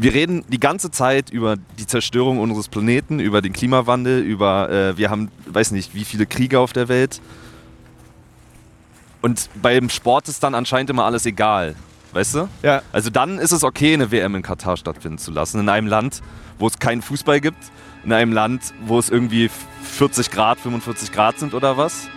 wir reden die ganze Zeit über die Zerstörung unseres Planeten, über den Klimawandel, über, äh, wir haben, weiß nicht, wie viele Kriege auf der Welt. Und beim Sport ist dann anscheinend immer alles egal. Weißt du? Ja. Also dann ist es okay, eine WM in Katar stattfinden zu lassen. In einem Land, wo es keinen Fußball gibt. In einem Land, wo es irgendwie 40 Grad, 45 Grad sind oder was.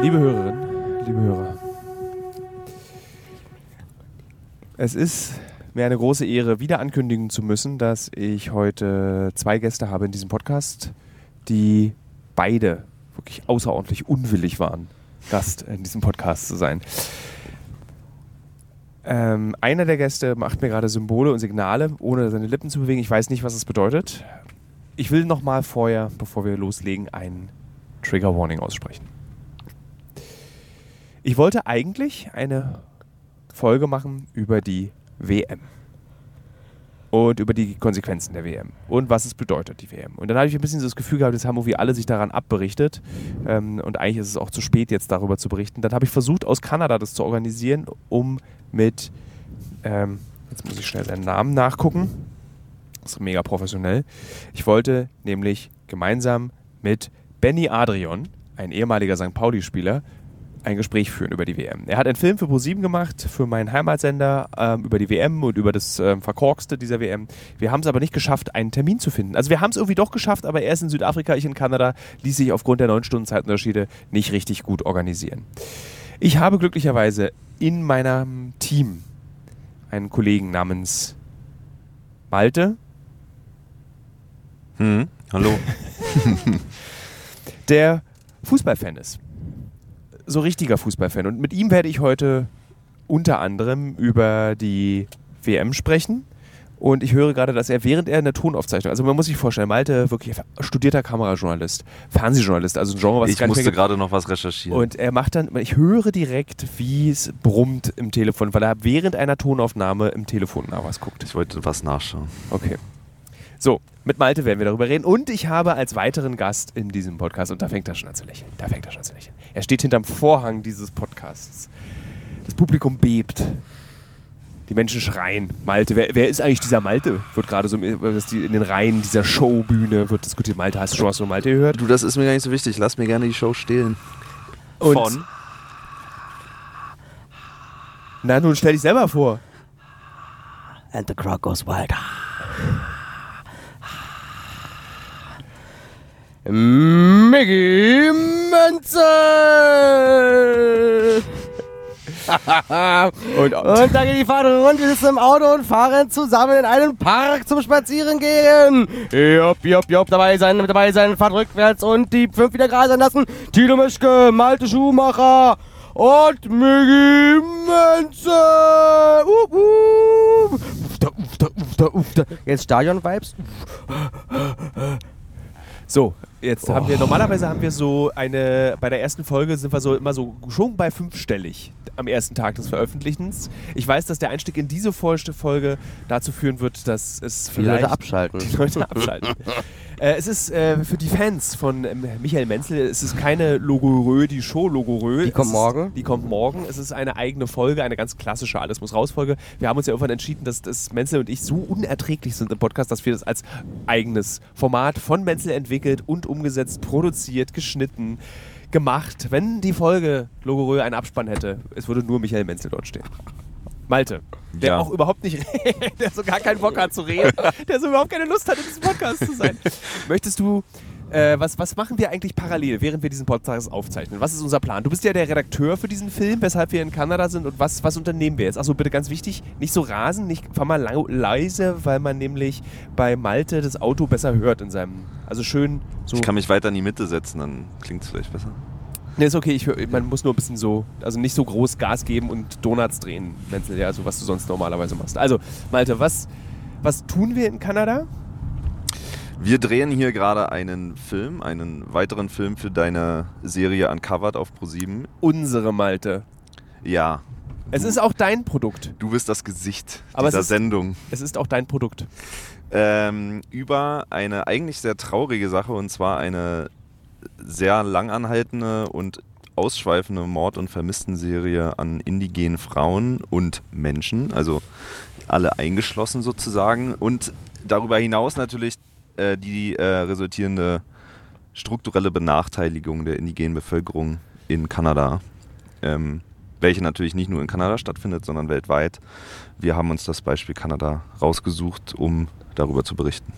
Liebe Hörerinnen, liebe Hörer, es ist mir eine große Ehre, wieder ankündigen zu müssen, dass ich heute zwei Gäste habe in diesem Podcast, die beide wirklich außerordentlich unwillig waren, Gast in diesem Podcast zu sein. Ähm, einer der Gäste macht mir gerade Symbole und Signale, ohne seine Lippen zu bewegen. Ich weiß nicht, was es bedeutet. Ich will noch mal vorher, bevor wir loslegen, ein Trigger Warning aussprechen. Ich wollte eigentlich eine Folge machen über die WM. Und über die Konsequenzen der WM. Und was es bedeutet, die WM. Und dann habe ich ein bisschen so das Gefühl gehabt, jetzt haben irgendwie alle sich daran abberichtet. Ähm, und eigentlich ist es auch zu spät, jetzt darüber zu berichten. Dann habe ich versucht, aus Kanada das zu organisieren, um mit, ähm, jetzt muss ich schnell seinen Namen nachgucken. Das ist mega professionell. Ich wollte nämlich gemeinsam mit Benny Adrian, ein ehemaliger St. Pauli-Spieler, ein Gespräch führen über die WM. Er hat einen Film für ProSieben gemacht, für meinen Heimatsender, ähm, über die WM und über das ähm, Verkorkste dieser WM. Wir haben es aber nicht geschafft, einen Termin zu finden. Also wir haben es irgendwie doch geschafft, aber er ist in Südafrika, ich in Kanada, ließ sich aufgrund der neun Stunden Zeitunterschiede nicht richtig gut organisieren. Ich habe glücklicherweise in meinem Team einen Kollegen namens Malte, Hm, hallo. der Fußballfan ist. So richtiger Fußballfan. Und mit ihm werde ich heute unter anderem über die WM sprechen. Und ich höre gerade, dass er während er eine Tonaufzeichnung, also man muss sich vorstellen, Malte, wirklich studierter Kamerajournalist, Fernsehjournalist, also ein Genre, was Ich gar mehr musste gerade noch was recherchieren. Und er macht dann, ich höre direkt, wie es brummt im Telefon, weil er während einer Tonaufnahme im Telefon nach was guckt. ich wollte was nachschauen. Okay. So, mit Malte werden wir darüber reden. Und ich habe als weiteren Gast in diesem Podcast, und da fängt er schon an zu lächeln, da fängt er schon an zu lächeln. Er steht hinterm Vorhang dieses Podcasts. Das Publikum bebt. Die Menschen schreien. Malte, wer, wer ist eigentlich dieser Malte? Wird gerade so in den Reihen dieser Showbühne wird diskutiert. Malte, hast du schon was von Malte gehört? Du, das ist mir gar nicht so wichtig. Lass mir gerne die Show stehlen. Und- Von? Na nun, stell dich selber vor. And the crowd goes wild. Mickey Menzel! Und, Und da geht die Fahrt rund, wir sitzen im Auto und fahren zusammen in einen Park zum Spazierengehen. Jopp, jopp, jopp, dabei sein, mit dabei sein, Fahrt rückwärts und die fünf wieder gerade sein lassen. Tilo Mischke, Malte Schumacher und Mickey Menzel. Up, up. Ufta, ufta, ufta, ufta. Jetzt Stadion-Vibes. So, jetzt haben wir, normalerweise haben wir so eine, bei der ersten Folge sind wir so immer so schon bei fünfstellig am ersten Tag des Veröffentlichens. Ich weiß, dass der Einstieg in diese Fol- Folge dazu führen wird, dass es Die vielleicht Leute abschalten. die Leute abschalten. äh, es ist äh, für die Fans von ähm, Michael Menzel, es ist keine Logorö, die Show Logorö. Die kommt ist, morgen? Die kommt morgen. Es ist eine eigene Folge, eine ganz klassische Alles muss raus Folge. Wir haben uns ja irgendwann entschieden, dass das Menzel und ich so unerträglich sind im Podcast, dass wir das als eigenes Format von Menzel entwickelt und umgesetzt, produziert, geschnitten, gemacht. Wenn die Folge Logorö einen Abspann hätte, es würde nur Michael Menzel dort stehen. Malte, der Ja. auch überhaupt nicht, der so gar keinen Bock hat zu reden, der so überhaupt keine Lust hat, in diesem Podcast zu sein. Möchtest du, äh, was, was machen wir eigentlich parallel, während wir diesen Podcast aufzeichnen? Was ist unser Plan? Du bist ja der Redakteur für diesen Film, weshalb wir in Kanada sind und was, was unternehmen wir jetzt? Achso, bitte ganz wichtig, nicht so rasen, nicht, fahr mal leise, weil man nämlich bei Malte das Auto besser hört in seinem, also schön so. Ich kann mich weiter in die Mitte setzen, dann klingt es vielleicht besser. Nee, ist okay, ich man muss nur ein bisschen so, also nicht so groß Gas geben und Donuts drehen, ja, so was du sonst normalerweise machst. Also, Malte, was, was tun wir in Kanada? Wir drehen hier gerade einen Film, einen weiteren Film für deine Serie Uncovered auf ProSieben. Unsere Malte. Ja, Es ist auch dein Produkt. du bist das Gesicht Aber es dieser ist- Sendung. Es ist auch dein Produkt. Ähm, über eine eigentlich sehr traurige Sache und zwar eine sehr langanhaltende und ausschweifende Mord- und Vermisstenserie an indigenen Frauen und Menschen, also alle eingeschlossen sozusagen. Und darüber hinaus natürlich äh, die äh, resultierende strukturelle Benachteiligung der indigenen Bevölkerung in Kanada, ähm, welche natürlich nicht nur in Kanada stattfindet, sondern weltweit. Wir haben uns das Beispiel Kanada rausgesucht, um darüber zu berichten.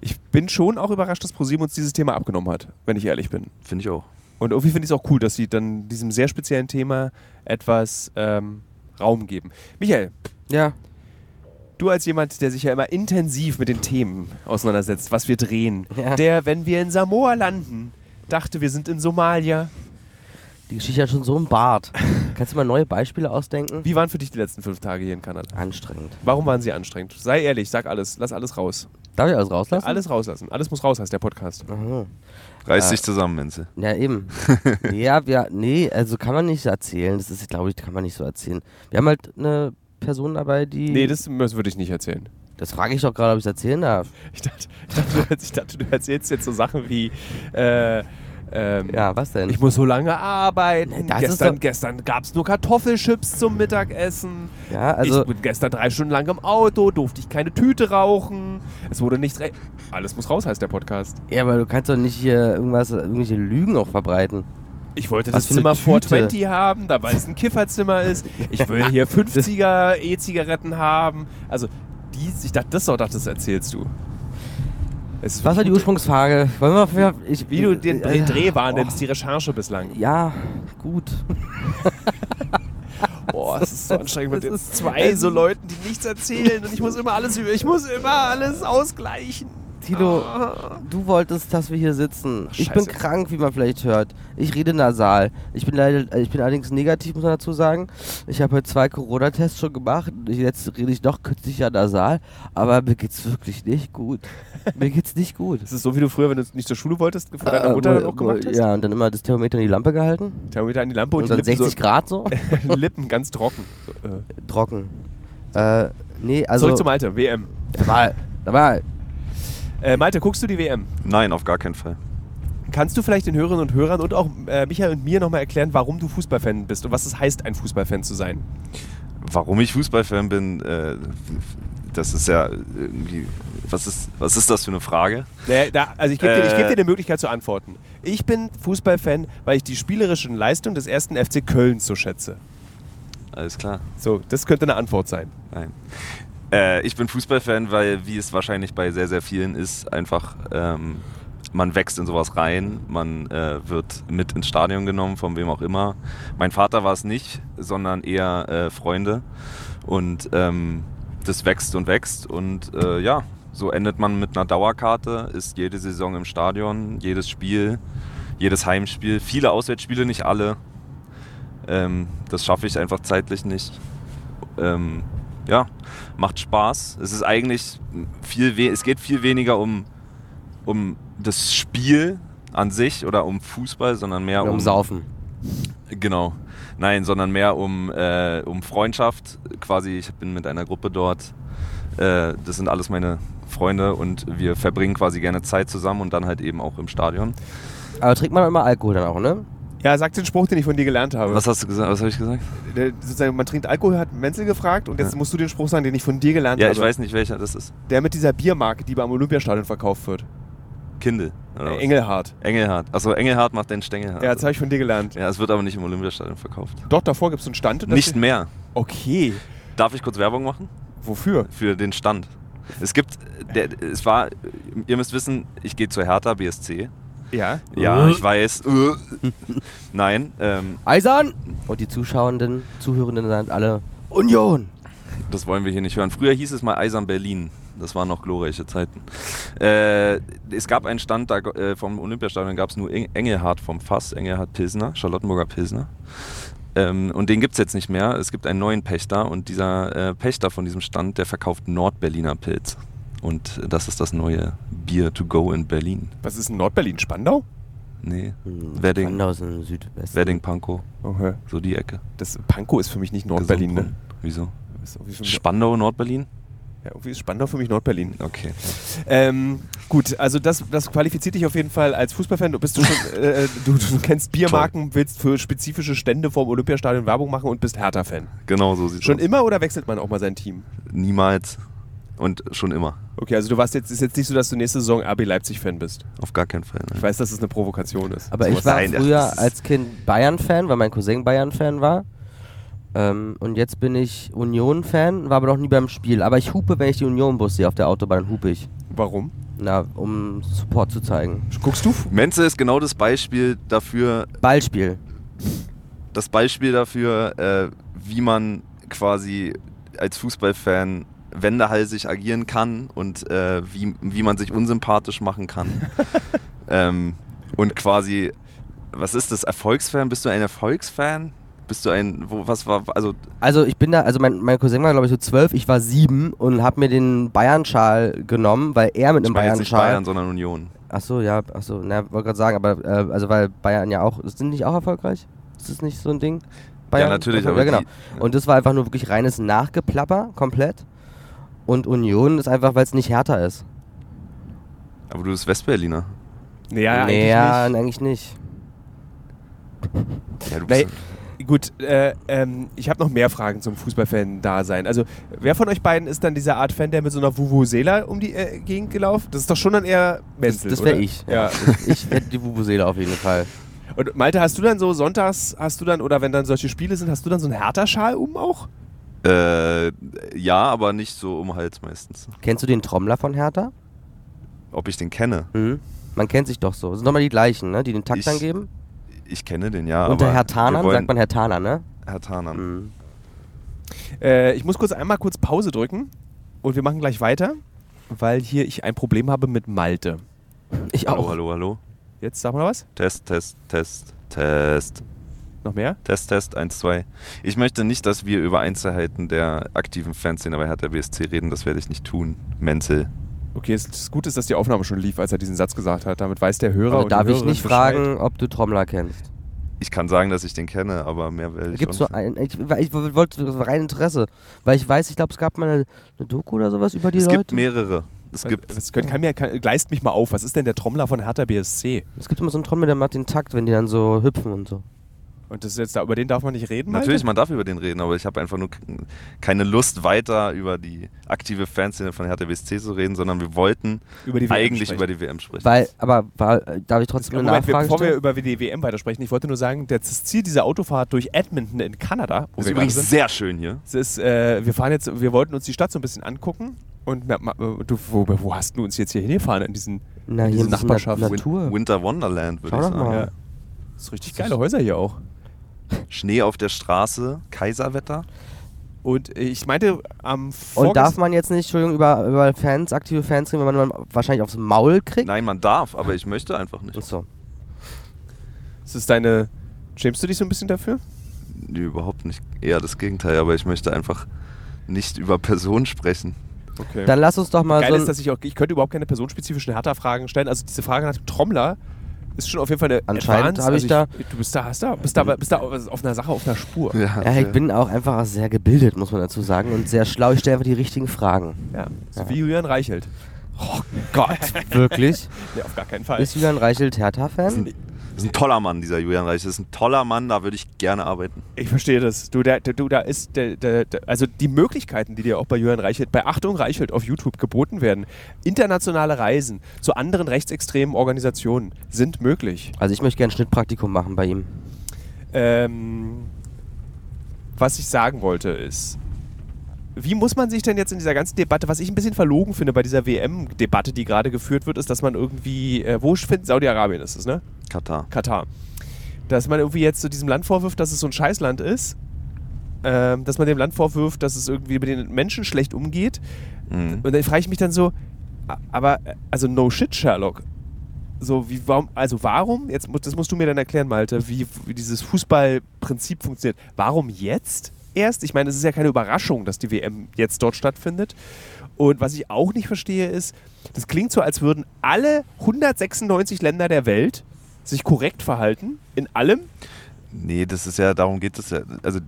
Ich bin schon auch überrascht, dass ProSieben uns dieses Thema abgenommen hat, wenn ich ehrlich bin. Finde ich auch. Und irgendwie finde ich es auch cool, dass sie dann diesem sehr speziellen Thema etwas ähm, Raum geben. Michael, Ja. du als jemand, der sich ja immer intensiv mit den Themen auseinandersetzt, was wir drehen, Ja. der, wenn wir in Samoa landen, dachte, wir sind in Somalia. Die Geschichte hat schon so einen Bart. Kannst du mal neue Beispiele ausdenken? Wie waren für dich die letzten fünf Tage hier in Kanada? Anstrengend. Warum waren sie anstrengend? Sei ehrlich, sag alles, lass alles raus. Darf ich alles rauslassen? Alles rauslassen. Alles muss raus, heißt der Podcast. Aha. Reiß Äh, dich zusammen, Menzel. Ja, eben. ja, wir, nee, also kann man nicht erzählen. Das ist, glaube ich, kann man nicht so erzählen. Wir haben halt eine Person dabei, die. Nee, das würde ich nicht erzählen. das frage ich doch gerade, ob ich es erzählen darf. Ich dachte, ich, dachte, du- ich dachte, du erzählst jetzt so Sachen wie, äh, ähm, Ja, was denn? ich muss so lange arbeiten. Das gestern doch- gestern gab es nur Kartoffelchips zum Mittagessen. ja, also. ich bin gestern drei Stunden lang im Auto, durfte ich keine Tüte rauchen. Es wurde nicht... re- Alles muss raus, heißt der Podcast. Ja, aber du kannst doch nicht hier irgendwas, irgendwelche Lügen auch verbreiten. Ich wollte Was das Zimmer Tüte? 420 haben, da weil es ein Kifferzimmer ist. Ich will hier 50er E-Zigaretten haben. Also, dies, ich dachte, das doch, das erzählst du. Was war die Ursprungsfrage? Mal, ich, Wie du den Dreh, äh, Dreh oh, wahrnimmst, die Recherche bislang. Ja, gut. Boah, es ist so anstrengend mit den zwei so Leuten, die nichts erzählen und ich muss immer alles über, ich muss immer alles ausgleichen. Tilo, Ah. du wolltest, dass wir hier sitzen. Ich bin krank, wie man vielleicht hört. Ich rede nasal. Ich bin leider, äh, ich bin allerdings negativ, muss man dazu sagen. Ich habe heute zwei Corona-Tests schon gemacht. Jetzt rede ich noch künstlicher nasal. Aber mir geht's wirklich nicht gut. mir geht's nicht gut. Das ist so wie du früher, wenn du nicht zur Schule wolltest, von deiner Mutter Äh, dann auch gemacht hast. Ja, und dann immer das Thermometer in die Lampe gehalten. Thermometer an die Lampe und, Und die dann Lippen, 60 Grad so. so, Lippen ganz trocken. So, äh. Trocken. Äh, nee, also. Zurück zum Alter, WM. Dabei, dabei. Äh, Malte, guckst du die WM? Nein, auf gar keinen Fall. Kannst du vielleicht den Hörerinnen und Hörern und auch äh, Michael und mir nochmal erklären, warum du Fußballfan bist und was es heißt, ein Fußballfan zu sein? Warum ich Fußballfan bin, äh, das ist ja irgendwie. Was ist, was ist das für eine Frage? Naja, da, also ich gebe dir, ich geb Äh. dir eine Möglichkeit zu antworten. Ich bin Fußballfan, weil ich die spielerischen Leistungen des ersten FC Köln so schätze. Alles klar. So, das könnte eine Antwort sein. Nein. Äh, ich bin Fußballfan, weil, wie es wahrscheinlich bei sehr, sehr vielen ist, einfach ähm, man wächst in sowas rein, man äh, wird mit ins Stadion genommen, von wem auch immer. Mein Vater war es nicht, sondern eher äh, Freunde. Und ähm, das wächst und wächst. Und äh, ja, so endet man mit einer Dauerkarte, ist jede Saison im Stadion, jedes Spiel, jedes Heimspiel, viele Auswärtsspiele, nicht alle. Ähm, das schaffe ich einfach zeitlich nicht. Ähm, ja, macht Spaß. Es ist eigentlich viel, es geht viel weniger um, um das Spiel an sich oder um Fußball, sondern mehr um um Saufen. Genau. Nein, sondern mehr um, äh, um Freundschaft. Quasi, ich bin mit einer Gruppe dort. Äh, das sind alles meine Freunde und wir verbringen quasi gerne Zeit zusammen und dann halt eben auch im Stadion. Aber trinkt man immer Alkohol dann auch, ne? Ja, sag den Spruch, den ich von dir gelernt habe. Was hast du gesagt? Was habe ich gesagt? Der, sozusagen, man trinkt Alkohol, hat Menzel gefragt und jetzt Ja. musst du den Spruch sagen, den ich von dir gelernt Ja, habe. ich weiß nicht, welcher das ist. Der mit dieser Biermarke, die beim Olympiastadion verkauft wird. Kindle. Oder? Engelhardt. Engelhardt. Achso, Engelhardt macht den Stängelhardt. Ja, das habe ich von dir gelernt. ja, es wird aber nicht im Olympiastadion verkauft. Doch, davor gibt es einen Stand. Nicht mehr. Okay. Darf ich kurz Werbung machen? Wofür? Für den Stand. Es gibt, der, es war, ihr müsst wissen, ich gehe zur Hertha BSC. Ja. Ja, ich weiß. Äh. Nein, ähm, Eisern! Und die Zuschauenden, Zuhörenden sind alle Union! das wollen wir hier nicht hören. Früher hieß es mal Eisern Berlin. Das waren noch glorreiche Zeiten. Äh, es gab einen Stand da, äh, vom Olympiastadion, gab es nur Eng- Engelhardt vom Fass, Engelhardt Pilsner, Charlottenburger Pilsner. Ähm, und den gibt es jetzt nicht mehr. Es gibt einen neuen Pächter und dieser äh, Pächter von diesem Stand, der verkauft Nordberliner Pilz. Und das ist das neue Bier to go in Berlin. Was ist in Nordberlin? Spandau? Nee. Hm, Wedding. Anders im Südwesten. Wedding, Pankow, Okay. so die Ecke. Das Pankow ist für mich nicht Nordberlin, ne? Wieso? Ist Spandau, Nordberlin? ja, irgendwie ist Spandau für mich Nordberlin. Okay. Ähm, gut, also das, das qualifiziert dich auf jeden Fall als Fußballfan. Du bist du schon, äh, du, du kennst Biermarken, willst für spezifische Stände vorm Olympiastadion Werbung machen und bist Hertha-Fan. Genau so sieht Schon aus. immer oder wechselt man auch mal sein Team? Niemals und schon immer. Okay, also du warst jetzt, ist jetzt nicht so, dass du nächste Saison RB Leipzig-Fan bist. Auf gar keinen Fall. Ich Ne? weiß, dass es eine Provokation ist. Aber Sowas- ich war Nein, früher als Kind Bayern-Fan, weil mein Cousin Bayern-Fan war. Ähm, und jetzt bin ich Union-Fan, war aber noch nie beim Spiel. Aber ich hupe, wenn ich die Union-Bus sehe auf der Autobahn, dann hupe ich. Warum? Na, um Support zu zeigen. Guckst du? Menze ist genau das Beispiel dafür, Ballspiel. das Beispiel dafür, äh, wie man quasi als Fußballfan wendehalsig agieren kann und äh, wie, wie man sich unsympathisch machen kann. ähm, und quasi, was ist das, Erfolgsfan? Bist du ein Erfolgsfan? Bist du ein, wo, was war, also Also ich bin da, also mein, mein Cousin war glaube ich so zwölf, ich war sieben und habe mir den Bayern-Schal genommen, weil er mit einem jetzt nicht Bayern-Schal... Bayern, sondern Union. Achso, ja, achso, na, wollte gerade sagen, aber äh, also weil Bayern ja auch, sind nicht auch erfolgreich? Ist das nicht so ein Ding? Ja, natürlich, aber ja, genau. die- Und das war einfach nur wirklich reines Nachgeplapper, komplett. Und Union ist einfach, weil es nicht härter ist. Aber du bist Westberliner. Naja, nee, ja, eigentlich eigentlich nicht. Ja, du bist, nicht. Gut, äh, ähm, ich habe noch mehr Fragen zum Fußballfan-Dasein. Also, wer von euch beiden ist dann dieser Art Fan, der mit so einer Vuvuzela um die äh, Gegend gelaufen? Das ist doch schon dann eher Das, Menzel, das wäre oder? ich. Ja. Ich hätte die Vuvuzela auf jeden Fall. Und Malte, hast du dann so sonntags, hast du dann, oder wenn dann solche Spiele sind, hast du dann so einen Hertha-Schal um auch? Äh, ja, aber nicht so um den Hals meistens. Kennst du den Trommler von Hertha? Ob ich den kenne? Mhm. Man kennt sich doch so. Das sind doch mal die gleichen, ne? Die den Takt Ich- angeben. Ich kenne den, ja. Unter Herr wollen- sagt man Herr Taner, ne? Herr Tanern. Mhm. Äh, ich muss kurz einmal kurz Pause drücken und wir machen gleich weiter, weil hier ich ein Problem habe mit Malte. Ich Hallo, auch. hallo, hallo. Jetzt sag mal was? Test, Test, Test, Test. Noch mehr? Test, Test, 1, 2. Ich möchte nicht, dass wir über Einzelheiten der aktiven Fanszene bei Hertha BSC reden. Das werde ich nicht tun. Menzel. Okay, es ist gut ist, dass die Aufnahme schon lief, als er diesen Satz gesagt hat. Damit weiß der Hörer Aber und darf die ich nicht Bescheid. fragen, ob du Trommler kennst? Ich kann sagen, dass ich den kenne, aber mehr werde ich Gibt es auch so nicht. ein. Ich, ich wollte das war rein Interesse. Weil ich weiß, ich glaube, es gab mal eine, eine Doku oder sowas über die Es Leute. gibt mehrere. Es gibt Das können, kann mir, kann, gleist mich mal auf. Was ist denn der Trommler von Hertha BSC? Es gibt immer so einen Trommel, der macht den Takt, wenn die dann so hüpfen und so. Und das ist jetzt da, über den darf man nicht reden? Natürlich, Malte? man darf über den reden, aber ich habe einfach nur keine Lust, weiter über die aktive Fanszene von Hertha BSC zu reden, sondern wir wollten über eigentlich sprechen. über die WM sprechen. Weil, aber war, darf ich trotzdem eine Moment, wir, Nachfrage bevor wir stellen? über die WM weitersprechen, ich wollte nur sagen, das Ziel dieser Autofahrt durch Edmonton in Kanada, wo ist wir übrigens sind, sehr schön hier. es ist, äh, wir fahren jetzt, wir wollten uns die Stadt so ein bisschen angucken und du, wo, wo hast du uns jetzt hier hingefahren in diesen, Na, in hier diese ein bisschen Nachbarschaft? Na Natur. Winter Wonderland, würde ich sagen. mal. Ja. Das ist richtig geile Häuser hier auch. Schnee auf der Straße, Kaiserwetter. Und ich meinte am Und darf man jetzt nicht, Entschuldigung, über, über Fans, aktive Fans reden, wenn man wahrscheinlich aufs Maul kriegt? Nein, man darf, aber ich möchte einfach nicht. Achso. Ist das deine. Schämst du dich so ein bisschen dafür? Nee, überhaupt nicht. Eher das Gegenteil, aber ich möchte einfach nicht über Personen sprechen. Okay. Dann lass uns doch mal Geil so ist, dass ich auch, ich könnte überhaupt keine personenspezifischen Hertha-Fragen stellen. Also diese Frage nach dem Trommler ist schon auf jeden Fall eine Anscheinend habe ich also Du bist da, hast da, bist da, bist da auf einer Sache, auf einer Spur. Ja, Ja, ich bin auch einfach sehr gebildet, muss man dazu sagen, und sehr schlau. Ich stelle einfach die richtigen Fragen. Ja, so Ja. wie Julian Reichelt. Oh Gott, wirklich? Nee, auf gar keinen Fall. Ist Julian Reichelt Hertha-Fan? Ist ein toller Mann, dieser Julian Reich. Das ist ein toller Mann, da würde ich gerne arbeiten. Ich verstehe das. Du, der, der, du da ist, der, der, der, also die Möglichkeiten, die dir auch bei Julian Reichelt, bei Achtung Reichelt auf YouTube geboten werden, internationale Reisen zu anderen rechtsextremen Organisationen sind möglich. Also ich möchte gerne ein Schnittpraktikum machen bei ihm. Ähm, was ich sagen wollte ist, wie muss man sich denn jetzt in dieser ganzen Debatte, was ich ein bisschen verlogen finde bei dieser WM-Debatte, die gerade geführt wird, ist, dass man irgendwie, äh, wo findet Saudi-Arabien ist es, ne? Katar. Katar. Dass man irgendwie jetzt zu diesem Land vorwirft, dass es so ein Scheißland ist. Ähm, dass man dem Land vorwirft, dass es irgendwie mit den Menschen schlecht umgeht. Mhm. Und dann frage ich mich dann so, aber, äh, also no shit, Sherlock. So, wie, warum, also warum, jetzt, das musst du mir dann erklären, Malte, wie, wie dieses Fußballprinzip funktioniert. Warum jetzt erst? Ich meine, es ist ja keine Überraschung, dass die WM jetzt dort stattfindet. Und was ich auch nicht verstehe ist, das klingt so, als würden alle 196 Länder der Welt sich korrekt verhalten in allem? Nee, das ist ja, darum geht es ja. Also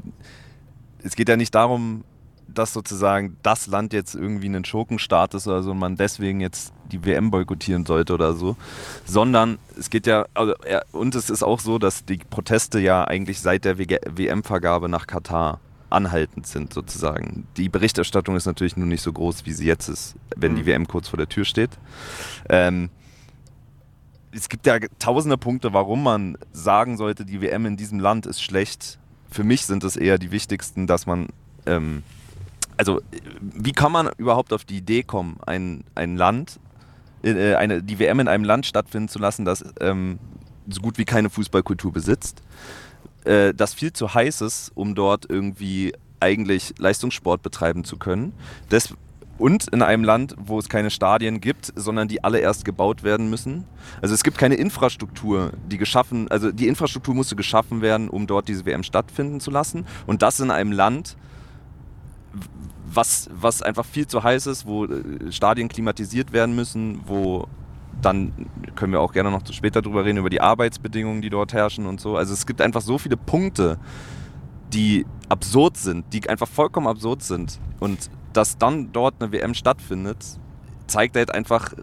es geht ja nicht darum, dass sozusagen das Land jetzt irgendwie ein Schurkenstaat ist oder so und man deswegen jetzt die WM boykottieren sollte oder so, sondern es geht ja, also, ja, und es ist auch so, dass die Proteste ja eigentlich seit der WM-Vergabe nach Katar anhaltend sind sozusagen. Die Berichterstattung ist natürlich nur nicht so groß, wie sie jetzt ist, wenn die Mhm. WM kurz vor der Tür steht. Ähm, es gibt ja tausende Punkte, warum man sagen sollte, die WM in diesem Land ist schlecht. Für mich sind es eher die wichtigsten, dass man, ähm, also wie kann man überhaupt auf die Idee kommen, ein, ein Land, äh, eine, die WM in einem Land stattfinden zu lassen, das ähm, so gut wie keine Fußballkultur besitzt, äh, das viel zu heiß ist, um dort irgendwie eigentlich Leistungssport betreiben zu können. Des, und in einem Land, wo es keine Stadien gibt, sondern die alle erst gebaut werden müssen. Also es gibt keine Infrastruktur, die geschaffen, also die Infrastruktur musste geschaffen werden, um dort diese WM stattfinden zu lassen. Und das in einem Land, was, was einfach viel zu heiß ist, wo äh, Stadien klimatisiert werden müssen, wo dann können wir auch gerne noch später drüber reden, über die Arbeitsbedingungen, die dort herrschen und so. Also es gibt einfach so viele Punkte, die absurd sind, die einfach vollkommen absurd sind. Und dass dann dort eine WM stattfindet, zeigt halt einfach,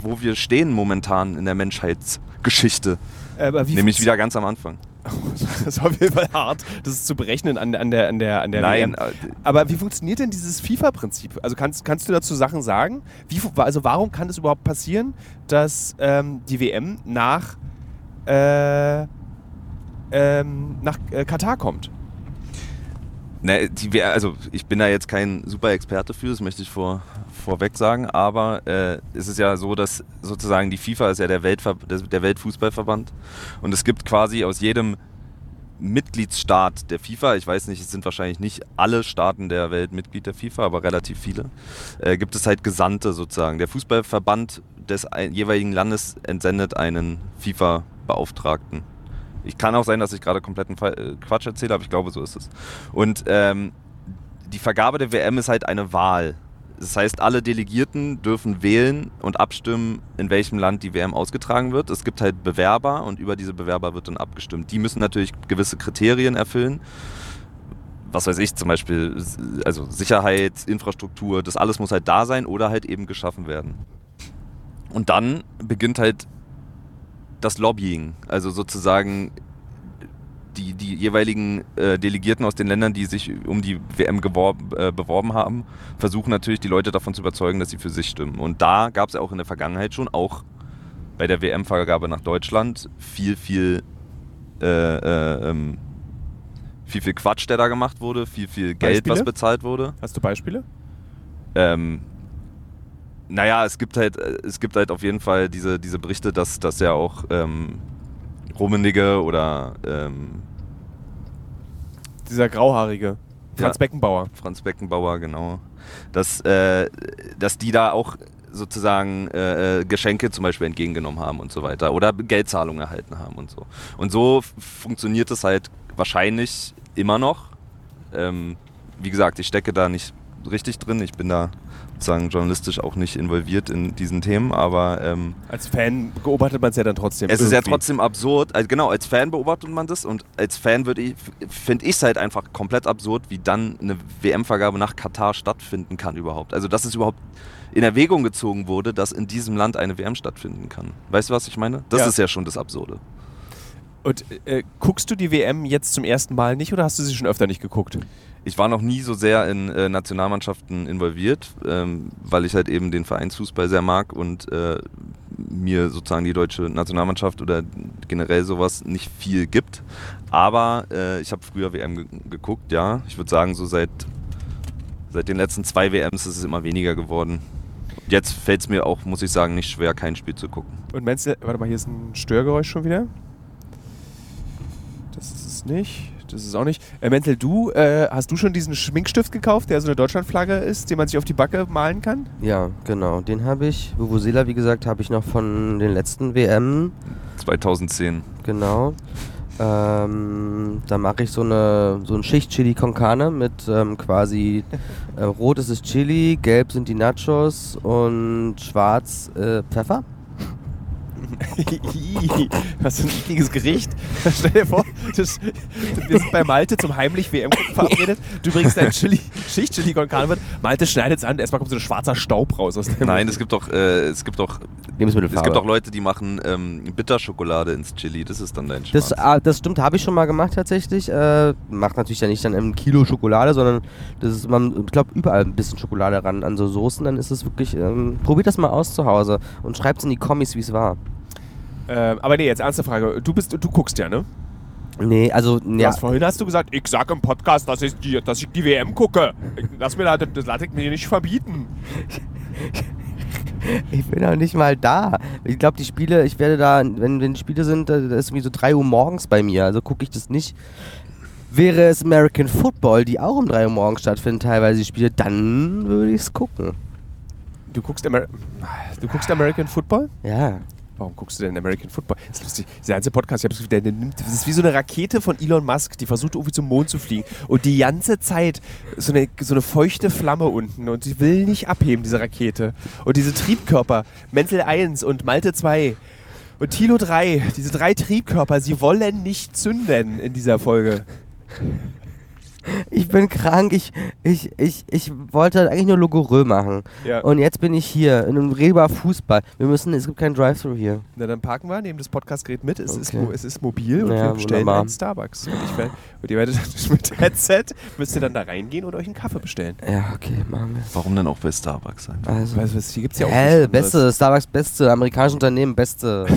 wo wir stehen momentan in der Menschheitsgeschichte. Äh, wie Nämlich wieder ganz am Anfang. Das ist auf jeden Fall hart, das ist zu berechnen an, an der, an der, an der Nein, WM. äh, Aber wie funktioniert denn dieses FIFA-Prinzip? Also kannst, kannst du dazu Sachen sagen? Wie, also warum kann es überhaupt passieren, dass ähm, die WM nach, äh, ähm, nach äh, Katar kommt? Ne, die, also ich bin da jetzt kein super Experte für, das möchte ich vor, vorweg sagen, aber äh, es ist ja so, dass sozusagen die FIFA ist ja der, Weltver der, Weltfußballverband und es gibt quasi aus jedem Mitgliedsstaat der FIFA, ich weiß nicht, es sind wahrscheinlich nicht alle Staaten der Welt Mitglied der FIFA, aber relativ viele, äh, gibt es halt Gesandte sozusagen. Der Fußballverband des jeweiligen Landes entsendet einen FIFA-Beauftragten. Ich kann auch sein, dass ich gerade kompletten äh, Quatsch erzähle, aber ich glaube, so ist es. Und ähm, die Vergabe der WM ist halt eine Wahl. Das heißt, alle Delegierten dürfen wählen und abstimmen, in welchem Land die WM ausgetragen wird. Es gibt halt Bewerber und über diese Bewerber wird dann abgestimmt. Die müssen natürlich gewisse Kriterien erfüllen. Was weiß ich, zum Beispiel, also Sicherheit, Infrastruktur, das alles muss halt da sein oder halt eben geschaffen werden. Und dann beginnt halt das Lobbying, also sozusagen die, die jeweiligen äh, Delegierten aus den Ländern, die sich um die WM geworben, äh, beworben haben, versuchen natürlich die Leute davon zu überzeugen, dass sie für sich stimmen. Und da gab es ja auch in der Vergangenheit schon, auch bei der WM-Vergabe nach Deutschland, viel, viel, äh, äh, ähm, viel, viel Quatsch, der da gemacht wurde, viel, viel Geld, Beispiele? was bezahlt wurde. Hast du Beispiele? Ähm, naja, es gibt halt, äh, es gibt halt auf jeden Fall diese, diese Berichte, dass, dass ja auch ähm, Rummenigge oder ähm, Dieser grauhaarige Franz Ja. Beckenbauer. Franz Beckenbauer, genau, dass, äh, dass die da auch sozusagen äh, äh, Geschenke zum Beispiel entgegengenommen haben und so weiter oder Geldzahlungen erhalten haben und so. Und so funktioniert es halt wahrscheinlich immer noch. Ähm, wie gesagt, ich stecke da nicht richtig drin. Ich bin da sozusagen journalistisch auch nicht involviert in diesen Themen, aber ähm, Als Fan beobachtet man es ja dann trotzdem. es ist ja irgendwie. trotzdem absurd. Also genau, als Fan beobachtet man das und als Fan würde ich, finde ich es halt einfach komplett absurd, wie dann eine WM-Vergabe nach Katar stattfinden kann überhaupt. Also dass es überhaupt in Erwägung gezogen wurde, dass in diesem Land eine WM stattfinden kann. Weißt du, was ich meine? Das Ja. ist ja schon das Absurde. Und äh, guckst du die WM jetzt zum ersten Mal nicht oder hast du sie schon öfter nicht geguckt? Ich war noch nie so sehr in äh, Nationalmannschaften involviert, ähm, weil ich halt eben den Vereinsfußball sehr mag und äh, mir sozusagen die deutsche Nationalmannschaft oder generell sowas nicht viel gibt. Aber äh, ich habe früher WM ge geguckt, ja. Ich würde sagen, so seit, seit den letzten zwei WMs ist es immer weniger geworden. Jetzt fällt es mir auch, muss ich sagen, nicht schwer, kein Spiel zu gucken. Und meinst du, warte mal, hier ist ein Störgeräusch schon wieder. Das ist es nicht. Das ist es auch nicht. Äh, Menzel, du, äh, hast du schon diesen Schminkstift gekauft, der so eine Deutschlandflagge ist, den man sich auf die Backe malen kann? Ja, genau. Den habe ich. Vuvuzela, wie gesagt, habe ich noch von den letzten WM. 2010. Genau. Ähm, da mache ich so eine so ein Schicht Chili con Carne mit ähm, quasi äh, rot ist es Chili, gelb sind die Nachos und schwarz äh, Pfeffer. Was für ein ekliges Gericht. Stell dir vor, das, wir sind bei Malte zum heimlich WM verabredet. Du bringst dein Chili, Schicht-Chili con Carne mit. Malte schneidet es an, erstmal kommt so ein schwarzer Staub raus aus dem Nein, es gibt doch, äh, es gibt doch, es gibt auch Leute, die machen ähm, Bitterschokolade ins Chili. Das ist dann dein Schwarz. Das, ah, das stimmt, habe ich schon mal gemacht tatsächlich. Äh, macht natürlich ja nicht dann ein Kilo Schokolade, sondern das ist, man, ich glaube, überall ein bisschen Schokolade ran an so Soßen. Dann ist es wirklich, ähm, probiert das mal aus zu Hause und schreibt in die Kommis, wie es war. Ähm, aber nee, jetzt ernste Frage. Du bist, du guckst ja, ne? Nee, also, ja. hast vorhin hast du gesagt, ich sag im Podcast, dass ich die, dass ich die WM gucke. Lass mir das, das lass ich mir nicht verbieten. Ich bin noch nicht mal da. Ich glaube, die Spiele, ich werde da, wenn, wenn die Spiele sind, da ist irgendwie so 3 Uhr morgens bei mir, also gucke ich das nicht. Wäre es American Football, die auch um 3 Uhr morgens stattfinden, teilweise die Spiele, dann würde ich es gucken. Du guckst, Amer du guckst American Football? Ja. Warum guckst du denn American Football? Das ist lustig. Dieser ganze Podcast, ich hab das, Gefühl, der nimmt, das ist wie so eine Rakete von Elon Musk, die versucht irgendwie zum Mond zu fliegen. Und die ganze Zeit so eine, so eine feuchte Flamme unten. Und sie will nicht abheben, diese Rakete. Und diese Triebkörper, Menzel 1 und Malte 2 und Tilo 3, diese drei Triebkörper, sie wollen nicht zünden in dieser Folge. Ich bin krank, ich, ich, ich, ich wollte eigentlich nur Logorö machen. Ja. Und jetzt bin ich hier, in einem Reba Fußball. Wir müssen, es gibt keinen Drive-Thru hier. Na, dann parken wir, nehmen das Podcastgerät mit. Es, ist, Okay. mo- es ist mobil und Ja, wir bestellen wunderbar. einen Starbucks. Und, ich, und ihr werdet mit Headset, müsst ihr dann da reingehen und euch einen Kaffee bestellen. Ja, okay, machen wir. Warum denn auch bei Starbucks sein? Also, Weißt du, hier gibt es ja auch Hell, beste, Starbucks beste, amerikanische Unternehmen beste.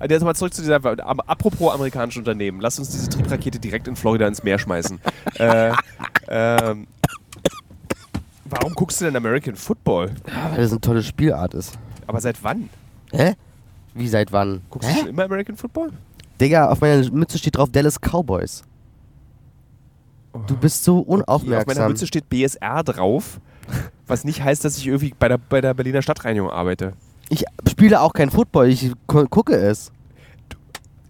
Also jetzt mal zurück zu dieser. Apropos amerikanische Unternehmen, lasst uns diese Triebrakete direkt in Florida ins Meer schmeißen. äh, ähm, warum guckst du denn American Football? Ja, weil das eine tolle Spielart ist. Aber seit wann? Hä? Wie seit wann? Guckst du Hä? schon immer American Football? Digga, auf meiner Mütze steht drauf Dallas Cowboys. Du bist so Auf meiner unaufmerksam. Mütze steht BSR drauf, was nicht heißt, dass ich irgendwie bei der, bei der Berliner Stadtreinigung arbeite. Ich spiele auch kein Football, ich gu gucke es.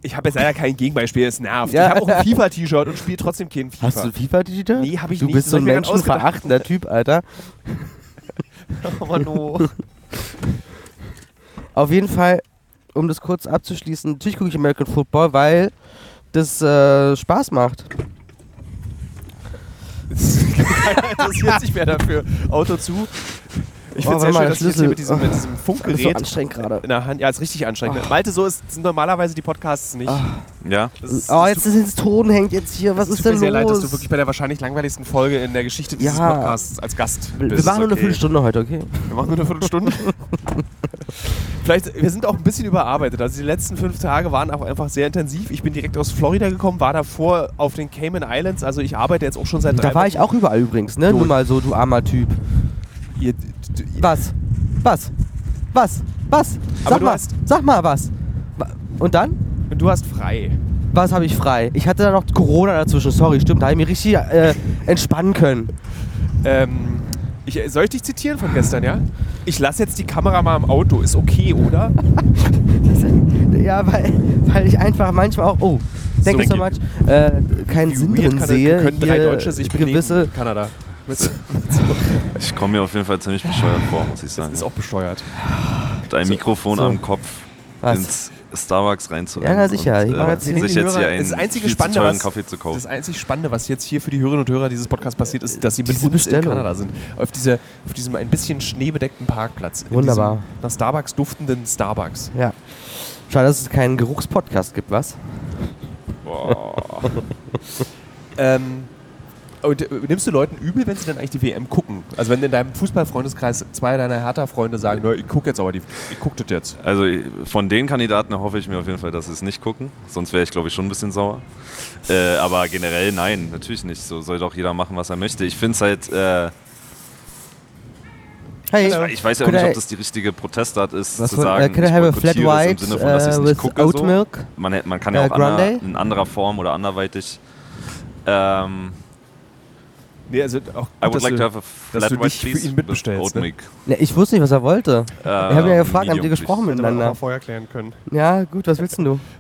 Ich habe jetzt leider kein Gegenbeispiel, es nervt. Ja. Ich habe auch ein FIFA-T-Shirt und spiele trotzdem kein FIFA. Hast du FIFA-Digital? Nee, hab ich du nicht, bist das so ein menschenverachtender Typ, Alter. Oh Mann, oh. Auf jeden Fall, um das kurz abzuschließen, natürlich gucke ich American Football, weil das äh, Spaß macht. Keiner interessiert sich mehr dafür. Auto zu. Ich Oh, finde es sehr schön, dass der ich jetzt hier Schlüssel. mit diesem, mit diesem Das ist Funkgerät so anstrengend gerade. in der Hand. Ja, ist richtig anstrengend. Ah. Malte, so ist, sind normalerweise die Podcasts nicht. Ah. Ja? Das ist, Oh, jetzt ist ins Ton hängt jetzt hier. Was tut ist mir denn sehr los? leid, dass du wirklich bei der wahrscheinlich langweiligsten Folge in der Geschichte dieses Ja. Podcasts als Gast bist. wir machen nur eine okay. Viertelstunde heute, okay? Wir machen nur eine Viertelstunde. Vielleicht, wir sind auch ein bisschen überarbeitet. Also die letzten fünf Tage waren auch einfach sehr intensiv. Ich bin direkt aus Florida gekommen, war davor auf den Cayman Islands. Also ich arbeite jetzt auch schon seit drei Da war Wochen. ich auch überall übrigens, ne? Du- Nur mal so, du armer Typ. Was? Was? Was? Was? Aber Sag du mal, hast- sag mal was. Wa- Und dann? du hast frei. Was habe ich frei? Ich hatte da noch Corona dazwischen, sorry, stimmt. Da habe ich mich richtig äh, entspannen können. Ähm, ich, soll ich dich zitieren von gestern, ja? Ich lasse jetzt die Kamera mal im Auto. Ist okay, oder? Ja, weil, weil ich einfach manchmal auch, oh, thank you so much, äh, keinen Sinn drin sehe, können drei hier Deutsche sich gewisse, in Kanada. Das Ich komme mir auf jeden Fall ziemlich bescheuert vor, muss ich sagen. ist auch besteuert. Mit einem Mikrofon so. am Kopf was? ins Starbucks reinzurennen. Ja, na sicher. Ich Und, mach äh, jetzt sich jetzt hier Hörer- einen das einzige Spannende, was- Kaffee zu kaufen. Das einzig Spannende, was jetzt hier für die Hörerinnen und Hörer dieses Podcasts passiert, ist, dass sie mit uns in. Kanada sind. Auf, diese, auf diesem ein bisschen schneebedeckten Parkplatz. Wunderbar. Diesem nach Starbucks duftenden Starbucks. Ja. Schade, dass es keinen Geruchspodcast gibt, was? Ähm, und nimmst du Leuten übel, wenn sie dann eigentlich die WM gucken? Also wenn in deinem Fußballfreundeskreis zwei deiner Hertha-Freunde sagen, "Nö, ich gucke jetzt aber die, ich guck das jetzt. Also von den Kandidaten hoffe ich mir auf jeden Fall, dass sie es nicht gucken. Sonst wäre ich, glaube ich, schon ein bisschen sauer. Äh, aber generell nein, natürlich nicht. So soll doch jeder machen, was er möchte. Ich finde es halt, äh, Hey, ich weiß ja auch nicht, ob das die richtige Protestart ist, was zu sagen, uh, could I ich have a flat es im white Sinne von, dass ich es uh, nicht gucke. oat So. milk? Man, man kann ja Äh, auch in anderer Form oder anderweitig. Ähm, Nee, also auch I gut, would dass like du- to have a dass du dich für please ihn mitbestellst, ne? milk. Ne, ich wusste nicht, was er wollte. Äh, Ich habe ja gefragt, habt ihr medium, gesprochen please. Hätte man miteinander? auch vorher klären können. Ja, gut, was willst denn du?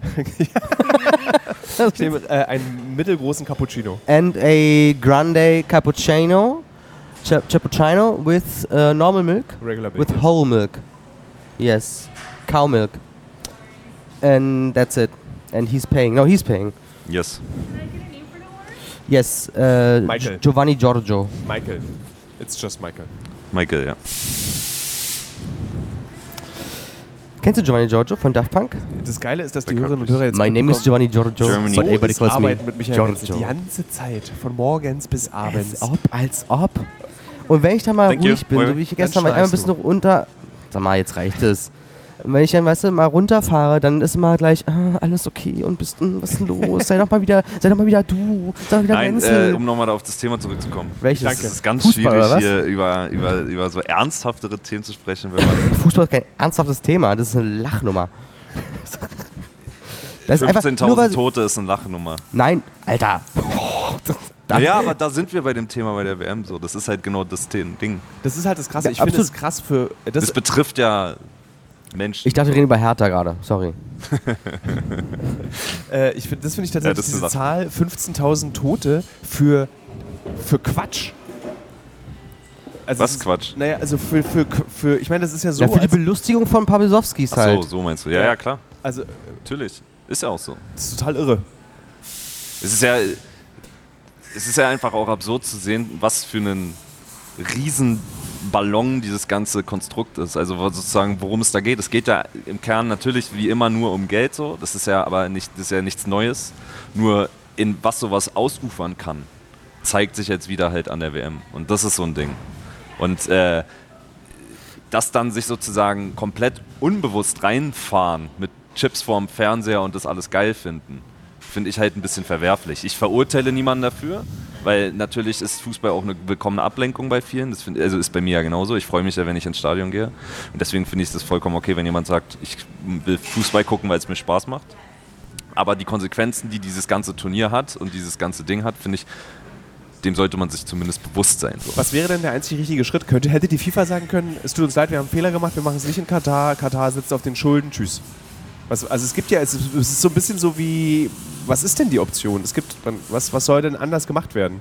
Ich nehme äh, einen mittelgroßen Cappuccino. And a grande cappuccino, Cha- cappuccino with uh, normal milk, Regular Milk. with whole milk. Yes. cow milk. And that's it. And he's paying. No, he's paying. Yes. Yes, uh, Michael. Giovanni Giorgio. Michael. It's just Michael. Michael, ja. Kennst du Giovanni Giorgio von Daft Punk? Das Geile ist, dass die Hörerinnen und. Hörer jetzt My name is Giovanni Giorgio. Germany. But So everybody calls me mit Michael Giorgio. die ganze Zeit, von morgens bis abends. Als ob, als ob. Und wenn ich dann mal Thank you. ruhig bin, so wie ich gestern mal einmal ein bisschen noch unter. Sag mal, jetzt reicht es. Wenn ich dann, weißt du, mal runterfahre, dann ist immer gleich, ah, alles okay und bist, hm, was ist denn los? sei doch mal wieder, sei doch mal wieder du, sei doch wieder Nein, äh, um nochmal auf das Thema zurückzukommen. Welches? Danke. Es ist ganz Fußball, schwierig, hier über, über, über so ernsthaftere Themen zu sprechen, wenn man Fußball ist kein ernsthaftes Thema, das ist eine Lachnummer. Das ist einfach nur 15.000 weil, Tote ist eine Lachnummer. Nein, Alter. Das- Ja, aber da sind wir bei dem Thema bei der WM so. Das ist halt genau das The- Ding. Das ist halt das Krasse. Ja, Ich finde es krass für. Das, Das betrifft ja Menschen. Ich dachte, wir reden über Hertha gerade. Sorry. äh, ich find, das finde ich Ja, tatsächlich ist diese eine Zahl 15.000 Tote für, für Quatsch. Also Was ist- Quatsch? Naja, also für, für, für ich meine, das ist ja so. ja, für die Belustigung von Pawlowskis Ach so, halt. so meinst du. Ja, ja, klar. also, Natürlich. Ist ja auch so. das ist total irre. Es ist ja, es ist ja einfach auch absurd zu sehen, was für einen riesen Ballon dieses ganze Konstrukt ist. Also sozusagen, worum es da geht. Es geht ja im Kern natürlich wie immer nur um Geld so. Das ist ja aber nicht, das ist ja nichts Neues. Nur in was sowas ausufern kann, zeigt sich jetzt wieder halt an der WM. Und das ist so ein Ding. Und äh, das dann sich sozusagen komplett unbewusst reinfahren mit Chips vorm Fernseher und das alles geil finden, finde ich halt ein bisschen verwerflich. Ich verurteile niemanden dafür, weil natürlich ist Fußball auch eine willkommene Ablenkung bei vielen. Das find, also ist bei mir ja genauso. Ich freue mich ja, wenn ich ins Stadion gehe. Und deswegen finde ich das vollkommen okay, wenn jemand sagt, ich will Fußball gucken, weil es mir Spaß macht. Aber die Konsequenzen, die dieses ganze Turnier hat und dieses ganze Ding hat, finde ich, dem sollte man sich zumindest bewusst sein. So. Was wäre denn der einzig richtige Schritt? Könnte, hätte die FIFA sagen können, es tut uns leid, wir haben einen Fehler gemacht, wir machen es nicht in Katar, Katar sitzt auf den Schulden, tschüss. Was, also es gibt ja, es ist, es ist so ein bisschen so wie, was ist denn die Option? Es gibt, was, was soll denn anders gemacht werden?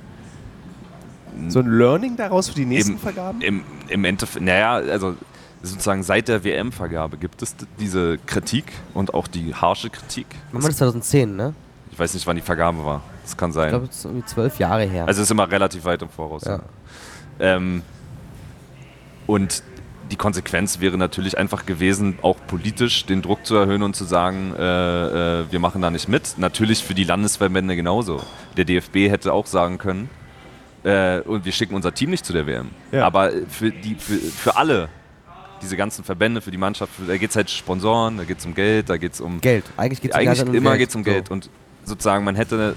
So ein Learning daraus für die nächsten Eben. Vergaben? Im, Im Endeffekt, naja, also sozusagen seit der WM-Vergabe gibt es diese Kritik und auch die harsche Kritik. Machen wir das 2010, ne? Ich weiß nicht, wann die Vergabe war. Das kann Ich sein. glaube, es ist irgendwie zwölf Jahre her. Also es ist immer relativ weit im Voraus. Ja. Ähm, und die Konsequenz wäre natürlich einfach gewesen, auch politisch den Druck zu erhöhen und zu sagen, äh, äh, wir machen da nicht mit. Natürlich für die Landesverbände genauso. Der DFB hätte auch sagen können, äh, und wir schicken unser Team nicht zu der WM. Ja. Aber für, die, für, für alle, diese ganzen Verbände, für die Mannschaft, da geht es halt Sponsoren, da geht es um Geld, da geht es um Geld. Eigentlich geht es eigentlich immer geht es um So. Geld. Und sozusagen, man hätte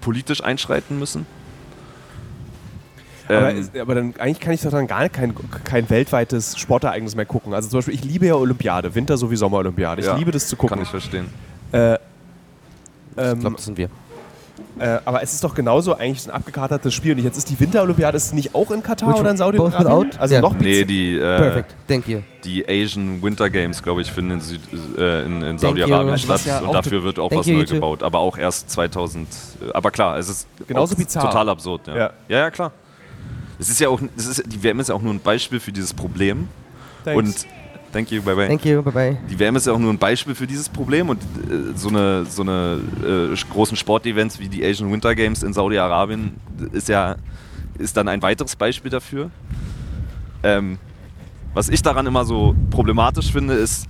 politisch einschreiten müssen. Aber, Ähm, aber dann eigentlich kann ich doch dann gar kein, kein weltweites Sportereignis mehr gucken. Also zum Beispiel, ich liebe ja Olympiade, Winter- sowie Sommerolympiade. Ich Ja, liebe das zu gucken. kann ich verstehen. Äh, Ich ähm, glaube, das sind wir. äh, aber es ist doch genauso eigentlich ein abgekatertes Spiel. Und jetzt ist die Winterolympiade, ist nicht auch in Katar Which oder in Saudi-Arabien? Also Ja. noch Nee, die, äh, Perfekt. Thank you. die Asian Winter Games, glaube ich, finden in, Süd, äh, in, in Saudi-Arabien statt. Ja und dafür wird auch Thank was neu gebaut. Aber auch erst 2000. äh, Aber klar, es ist Genauso bizarr. total absurd. Ja. Ja. ja, ja, klar. Es ist ja auch, es ist, die WM ist ja auch nur ein Beispiel für dieses Problem. Thanks. Und thank you, bye bye. Thank you. Bye bye. Die WM ist ja auch nur ein Beispiel für dieses Problem und äh, so eine, so eine äh, großen Sportevents wie die Asian Winter Games in Saudi-Arabien ist ja ist dann ein weiteres Beispiel dafür. Ähm, was ich daran immer so problematisch finde, ist,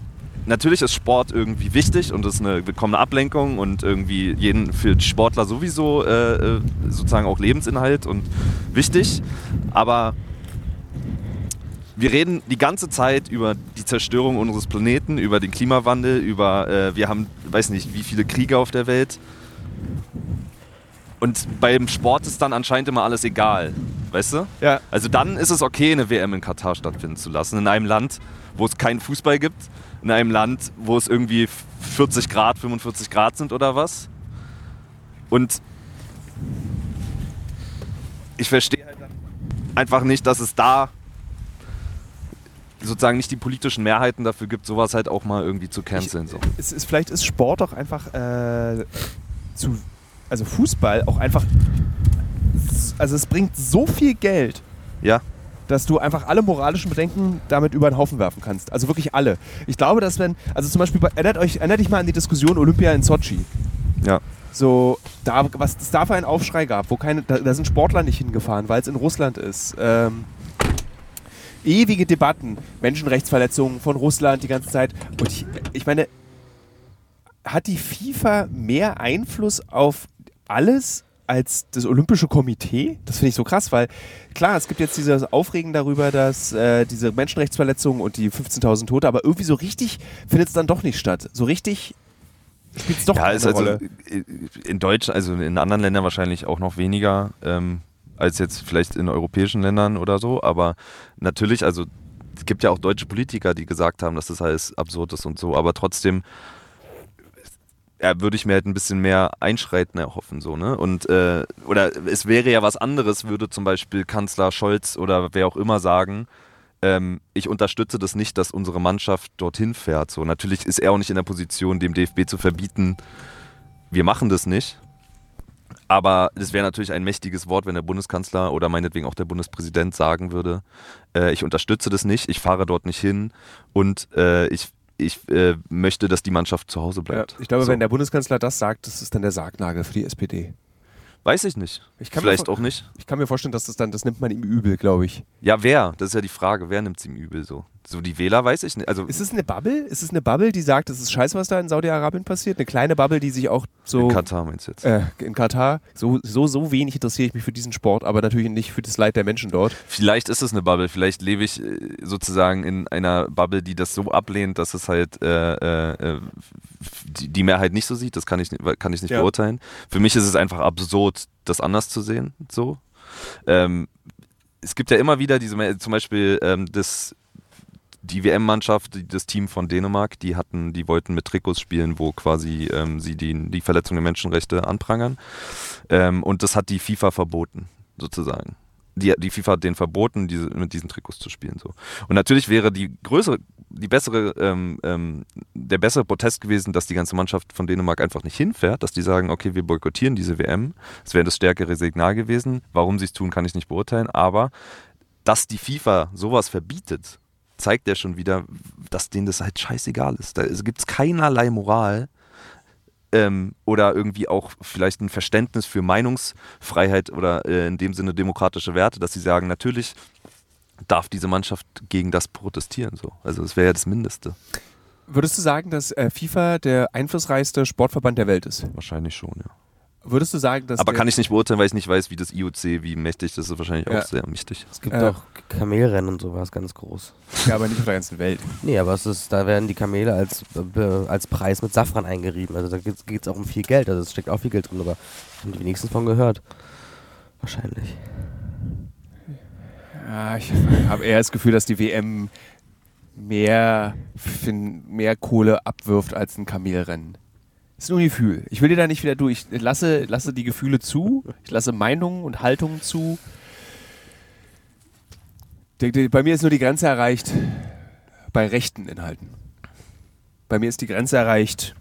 natürlich ist Sport irgendwie wichtig und ist eine willkommene Ablenkung und irgendwie jeden für die Sportler sowieso äh, äh, sozusagen auch Lebensinhalt und wichtig, aber wir reden die ganze Zeit über die Zerstörung unseres Planeten, über den Klimawandel, über äh, wir haben, weiß nicht, wie viele Kriege auf der Welt. Und beim Sport ist dann anscheinend immer alles egal, weißt du? ja, Also dann ist es okay, eine WM in Katar stattfinden zu lassen, in einem Land, wo es keinen Fußball gibt, in einem Land, wo es irgendwie 40 Grad, 45 Grad sind oder was. Und ich verstehe halt einfach nicht, dass es da sozusagen nicht die politischen Mehrheiten dafür gibt, sowas halt auch mal irgendwie zu canceln. So. es ist, vielleicht ist Sport auch einfach äh, zu, also Fußball auch einfach, also es bringt so viel Geld, Ja, dass du einfach alle moralischen Bedenken damit über den Haufen werfen kannst. Also wirklich alle. Ich glaube, dass wenn, also zum Beispiel, bei- erinnert euch, erinnert dich mal an die Diskussion Olympia in Sochi. Ja. So, da, was es da für einen Aufschrei gab, wo keine, da, da sind Sportler nicht hingefahren, weil es in Russland ist. Ähm, ewige Debatten, Menschenrechtsverletzungen von Russland die ganze Zeit. Und ich, ich meine, hat die FIFA mehr Einfluss auf alles als das Olympische Komitee? Das finde ich so krass, weil klar, es gibt jetzt dieses Aufregen darüber, dass äh, diese Menschenrechtsverletzungen und die 15.000 Tote, aber irgendwie so richtig findet es dann doch nicht statt. So richtig spielt es doch Ja, keine ist also Rolle. in Deutschland, also in anderen Ländern wahrscheinlich auch noch weniger ähm, als jetzt vielleicht in europäischen Ländern oder so. Aber natürlich, also es gibt ja auch deutsche Politiker, die gesagt haben, dass das alles absurd ist und so. Aber trotzdem ja, würde ich mir halt ein bisschen mehr Einschreiten erhoffen, so, ne? Und, äh, oder es wäre ja was anderes, würde zum Beispiel Kanzler Scholz oder wer auch immer sagen, ähm, ich unterstütze das nicht, dass unsere Mannschaft dorthin fährt. So, natürlich ist er auch nicht in der Position, dem DFB zu verbieten, wir machen das nicht. Aber es wäre natürlich ein mächtiges Wort, wenn der Bundeskanzler oder meinetwegen auch der Bundespräsident sagen würde, äh, ich unterstütze das nicht, ich fahre dort nicht hin und äh, ich, ich äh, möchte, dass die Mannschaft zu Hause Ja, bleibt. ich glaube, so. wenn der Bundeskanzler das sagt, das ist dann der Sargnagel für die SPD. Weiß ich nicht. Ich Vielleicht auch nicht. Ich kann mir vorstellen, dass das dann, das nimmt man ihm übel, glaube ich. Ja, wer? Das ist ja die Frage. Wer nimmt es ihm übel so? So die Wähler weiß ich nicht. Also Ist es eine Bubble? Ist es eine Bubble, die sagt, es ist scheiße, was da in Saudi-Arabien passiert? Eine kleine Bubble, die sich auch so in Katar meinst du jetzt? äh, in Katar, so, so, so wenig interessiere ich mich für diesen Sport, aber natürlich nicht für das Leid der Menschen dort. Vielleicht ist es eine Bubble. Vielleicht lebe ich äh, sozusagen in einer Bubble, die das so ablehnt, dass es halt äh, äh, äh, die, die Mehrheit nicht so sieht. Das kann ich, nicht- kann ich nicht Ja. beurteilen. Für mich ist es einfach absurd, das anders zu sehen. So. Ähm, es gibt ja immer wieder diese, zum Beispiel ähm, das, die WM-Mannschaft, das Team von Dänemark, die hatten, die wollten mit Trikots spielen, wo quasi ähm, sie die, die Verletzung der Menschenrechte anprangern. Ähm, und das hat die FIFA verboten, sozusagen. Die, die FIFA hat denen verboten, diese, mit diesen Trikots zu spielen. So. Und natürlich wäre die größere, die bessere, ähm, ähm, der bessere Protest gewesen, dass die ganze Mannschaft von Dänemark einfach nicht hinfährt, dass die sagen, okay, wir boykottieren diese WM. Das wäre das stärkere Signal gewesen. Warum sie es tun, kann ich nicht beurteilen. Aber dass die FIFA sowas verbietet, zeigt ja schon wieder, dass denen das halt scheißegal ist. Da gibt es keinerlei Moral ähm, oder irgendwie auch vielleicht ein Verständnis für Meinungsfreiheit oder äh, in dem Sinne demokratische Werte, dass sie sagen, natürlich darf diese Mannschaft gegen das protestieren. So. Also das wäre ja das Mindeste. Würdest du sagen, dass äh, FIFA der einflussreichste Sportverband der Welt ist? Wahrscheinlich schon, ja. Würdest du sagen, dass Aber kann ich nicht beurteilen, weil ich nicht weiß, wie das IOC, wie mächtig das ist, wahrscheinlich Ja. auch sehr mächtig. Es gibt Äh. auch Kamelrennen und sowas ganz groß. ja, aber nicht auf der ganzen Welt. Nee, aber es ist, da werden die Kamele als, als Preis mit Safran eingerieben. Also da geht es auch um viel Geld. Also es steckt auch viel Geld drin, aber haben die wenigsten von gehört. Wahrscheinlich. Ja, ich habe eher das Gefühl, dass die WM mehr, mehr Kohle abwirft als ein Kamelrennen. Das ist nur ein Gefühl. Ich will dir da nicht wieder durch. Ich lasse, lasse die Gefühle zu. Ich lasse Meinungen und Haltungen zu. Bei mir ist nur die Grenze erreicht bei rechten Inhalten. Bei mir ist die Grenze erreicht,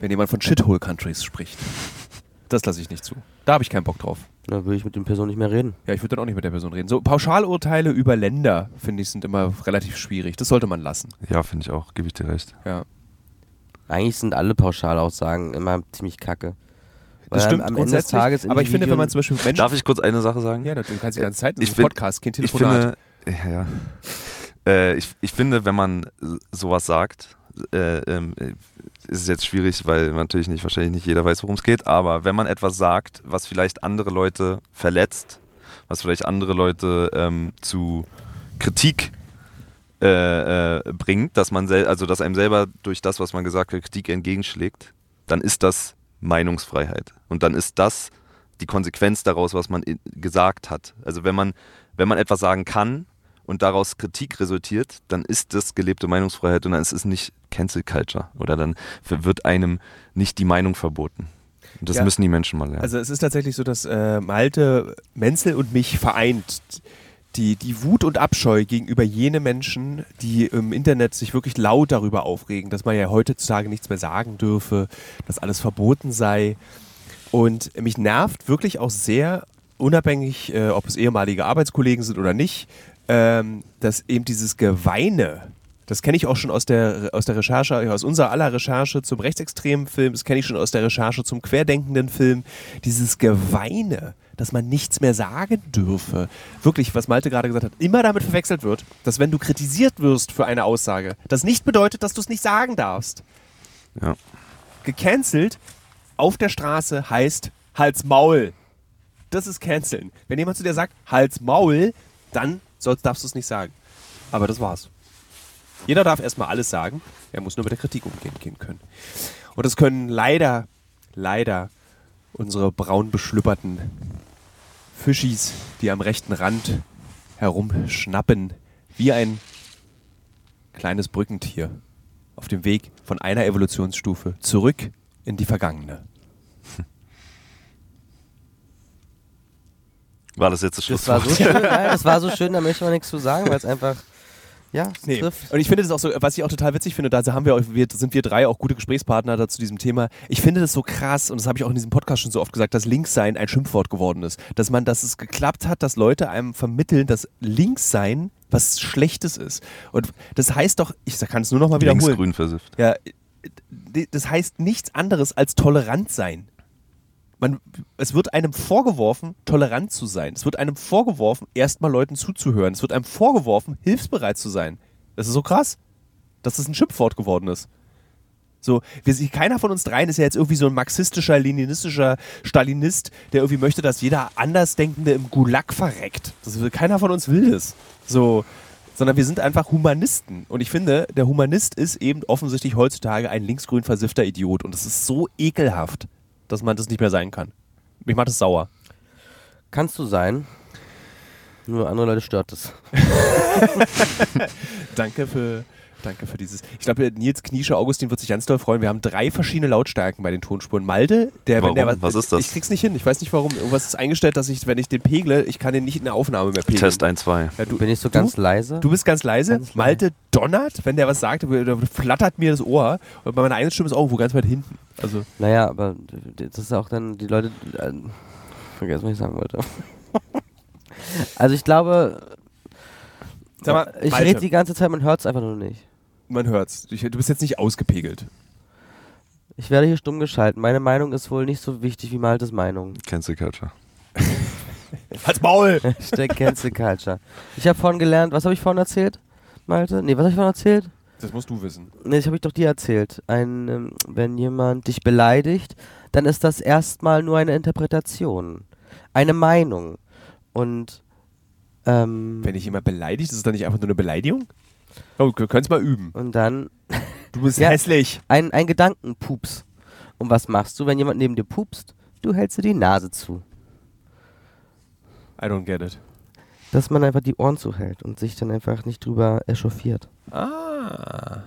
wenn jemand von Shithole Countries spricht. Das lasse ich nicht zu. Da habe ich keinen Bock drauf. Da würde ich mit den Personen nicht mehr reden. Ja, ich würde dann auch nicht mit der Person reden. So Pauschalurteile über Länder, finde ich, sind immer relativ schwierig. Das sollte man lassen. Ja, finde ich auch, gebe ich dir recht. Ja. Eigentlich sind alle Pauschalaussagen immer ziemlich kacke. Weil Das stimmt am, am Ende des grundsätzlich. Tages aber ich finde, wenn man zum Beispiel Menschen... Darf ich kurz eine Sache sagen? ja, du kannst die ganze Zeit. Ich find- Podcast, kein ich Telefonat. finde, ja, ja. Äh, ich, ich finde, wenn man sowas sagt, äh, ähm, äh, ist es jetzt schwierig, weil natürlich nicht, wahrscheinlich nicht jeder weiß, worum es geht, aber wenn man etwas sagt, was vielleicht andere Leute verletzt, was vielleicht andere Leute ähm, zu Kritik äh, äh, bringt, dass man sel also dass einem selber durch das, was man gesagt hat, Kritik entgegenschlägt, dann ist das Meinungsfreiheit. Und dann ist das die Konsequenz daraus, was man gesagt hat. Also wenn man, wenn man etwas sagen kann und daraus Kritik resultiert, dann ist das gelebte Meinungsfreiheit und dann ist es nicht Cancel Culture oder dann wird einem nicht die Meinung verboten. Und das Ja. müssen die Menschen mal lernen. Also es ist tatsächlich so, dass äh, Malte Menzel und mich vereint die, die Wut und Abscheu gegenüber jene Menschen, die im Internet sich wirklich laut darüber aufregen, dass man ja heutzutage nichts mehr sagen dürfe, dass alles verboten sei. Und mich nervt wirklich auch sehr unabhängig, äh, ob es ehemalige Arbeitskollegen sind oder nicht, ähm, dass eben dieses Geweine, das kenne ich auch schon aus der, aus der Recherche, aus unserer aller Recherche zum rechtsextremen Film, das kenne ich schon aus der Recherche zum querdenkenden Film, dieses Geweine, dass man nichts mehr sagen dürfe. Wirklich, was Malte gerade gesagt hat, immer damit verwechselt wird, dass wenn du kritisiert wirst für eine Aussage, das nicht bedeutet, dass du es nicht sagen darfst. Ja. Gecancelt auf der Straße heißt Hals Maul. Das ist canceln. Wenn jemand zu dir sagt Hals Maul, dann sollst, darfst du es nicht sagen. Aber das war's. Jeder darf erstmal alles sagen. Er muss nur mit der Kritik umgehen gehen können. Und das können leider, leider unsere braun beschlüpperten Fischis, die am rechten Rand herumschnappen, wie ein kleines Brückentier auf dem Weg von einer Evolutionsstufe zurück in die vergangene. War das jetzt das Das war Schlusswort? so schön, nein, das war so schön, da möchte man nichts zu sagen, weil es einfach, ja, es Nee. trifft. Und ich finde das auch so, was ich auch total witzig finde, da haben wir, auch, wir sind wir drei auch gute Gesprächspartner da zu diesem Thema. Ich finde das so krass, und das habe ich auch in diesem Podcast schon so oft gesagt, dass Linkssein ein Schimpfwort geworden ist. Dass man, dass es geklappt hat, dass Leute einem vermitteln, dass Linkssein was Schlechtes ist. Und das heißt doch, ich kann es nur noch mal wiederholen. Linksgrün versifft. Ja, das heißt nichts anderes als tolerant sein. Man, es wird einem vorgeworfen, tolerant zu sein. Es wird einem vorgeworfen, erstmal Leuten zuzuhören. Es wird einem vorgeworfen, hilfsbereit zu sein. Das ist so krass, dass das ein Schimpfwort geworden ist. So, wir, keiner von uns dreien ist ja jetzt irgendwie so ein marxistischer, leninistischer Stalinist, der irgendwie möchte, dass jeder Andersdenkende im Gulag verreckt. Das, keiner von uns will das. So, sondern wir sind einfach Humanisten. Und ich finde, der Humanist ist eben offensichtlich heutzutage ein linksgrün versiffter Idiot. Und das ist so ekelhaft, dass man das nicht mehr sein kann. Mich macht das sauer. Kannst du sein, nur andere Leute stört es. Danke für, danke für dieses. Ich glaube, Nils Kniesche Augustin wird sich ganz doll freuen. Wir haben drei verschiedene Lautstärken bei den Tonspuren. Malte, der, Warum? wenn der Was ist das? Ich krieg's nicht hin. Ich weiß nicht warum. Irgendwas ist eingestellt, dass ich, wenn ich den pegle, ich kann den nicht in der Aufnahme mehr pegeln. Test 1, 2. Ja, du, Bin ich so du? ganz leise? Du bist ganz leise. Ganz. Malte donnert, wenn der was sagt, flattert mir das Ohr. Und bei meiner eigenen Stimme ist auch irgendwo ganz weit hinten. Also, Naja, aber das ist auch dann die Leute. Äh, vergessen, was ich sagen wollte. also ich glaube, sag mal, ich Malte, rede die ganze Zeit, man hört es einfach nur nicht. man hört's. Ich, du bist jetzt nicht ausgepegelt. Ich werde hier stumm geschalten. Meine Meinung ist wohl nicht so wichtig wie Maltes Meinung. Cancel Culture. Halt's Maul! Hashtag Cancel Culture. Ich habe vorhin gelernt, was habe ich vorhin erzählt? Malte? Nee, was habe ich vorhin erzählt? Das musst du wissen. Nee, das habe ich doch dir erzählt. Ein, ähm, wenn jemand dich beleidigt, dann ist das erstmal nur eine Interpretation. Eine Meinung. Und ähm, Wenn dich jemand beleidigt, ist es dann nicht einfach nur eine Beleidigung? Oh, wir können es mal üben. und dann Du bist Ja. hässlich. ein, ein Gedankenpups. Und was machst du, wenn jemand neben dir pupst? Du hältst dir die Nase zu. I don't get it. Dass man einfach die Ohren zuhält und sich dann einfach nicht drüber echauffiert. Ah.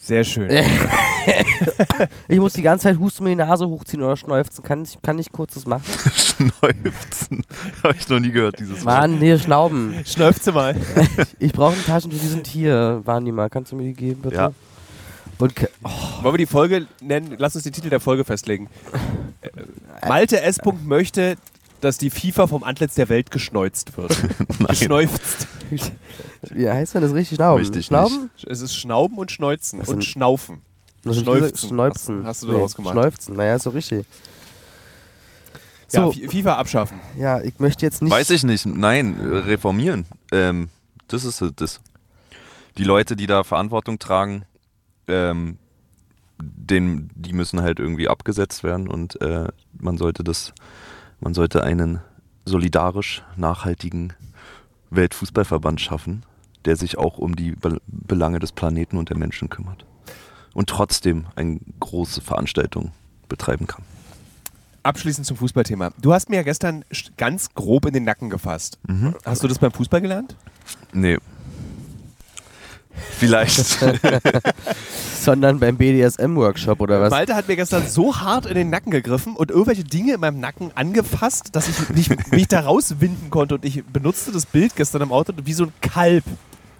Sehr schön. Ich muss die ganze Zeit husten, mir die Nase hochziehen oder schnäufzen. Kann ich, kann ich kurz das machen? Schnäufzen. Habe ich noch nie gehört, dieses Wort. Mann, nee, Schnauben. Schnäufze mal. Ich brauche ein Taschentuch, die sind hier. Waren die mal? Kannst du mir die geben, bitte? Ja. Und ke- Wollen wir die Folge nennen? Lass uns den Titel der Folge festlegen. Äh, Malte S. möchte, dass die FIFA vom Antlitz der Welt geschneuzt wird. Geschneuzt. wie heißt denn das richtig? Schnauben? Richtig Schnauben? Es ist Schnauben und Schneuzen und? Schnaufen. Sind Schnäufzen. Hast- hast du daraus gemacht. Schnäufzen, naja, ist doch richtig. Ja, So, Fi- FIFA abschaffen. ja, ich möchte jetzt nicht. Weiß ich nicht. Nein, reformieren. Ähm, das ist halt das. Die Leute, die da Verantwortung tragen, ähm, den, die müssen halt irgendwie abgesetzt werden und äh, man sollte das, man sollte einen solidarisch nachhaltigen Weltfußballverband schaffen, der sich auch um die Be Belange des Planeten und der Menschen kümmert. Und trotzdem eine große Veranstaltung betreiben kann. Abschließend zum Fußballthema. Du hast mir ja gestern ganz grob in den Nacken gefasst. Mhm. Hast du das beim Fußball gelernt? Nee. Vielleicht. Sondern beim BDSM-Workshop oder was? Malte hat mir gestern so hart in den Nacken gegriffen und irgendwelche Dinge in meinem Nacken angefasst, dass ich nicht, mich da rauswinden konnte. Und ich benutzte das Bild gestern im Auto wie so ein Kalb.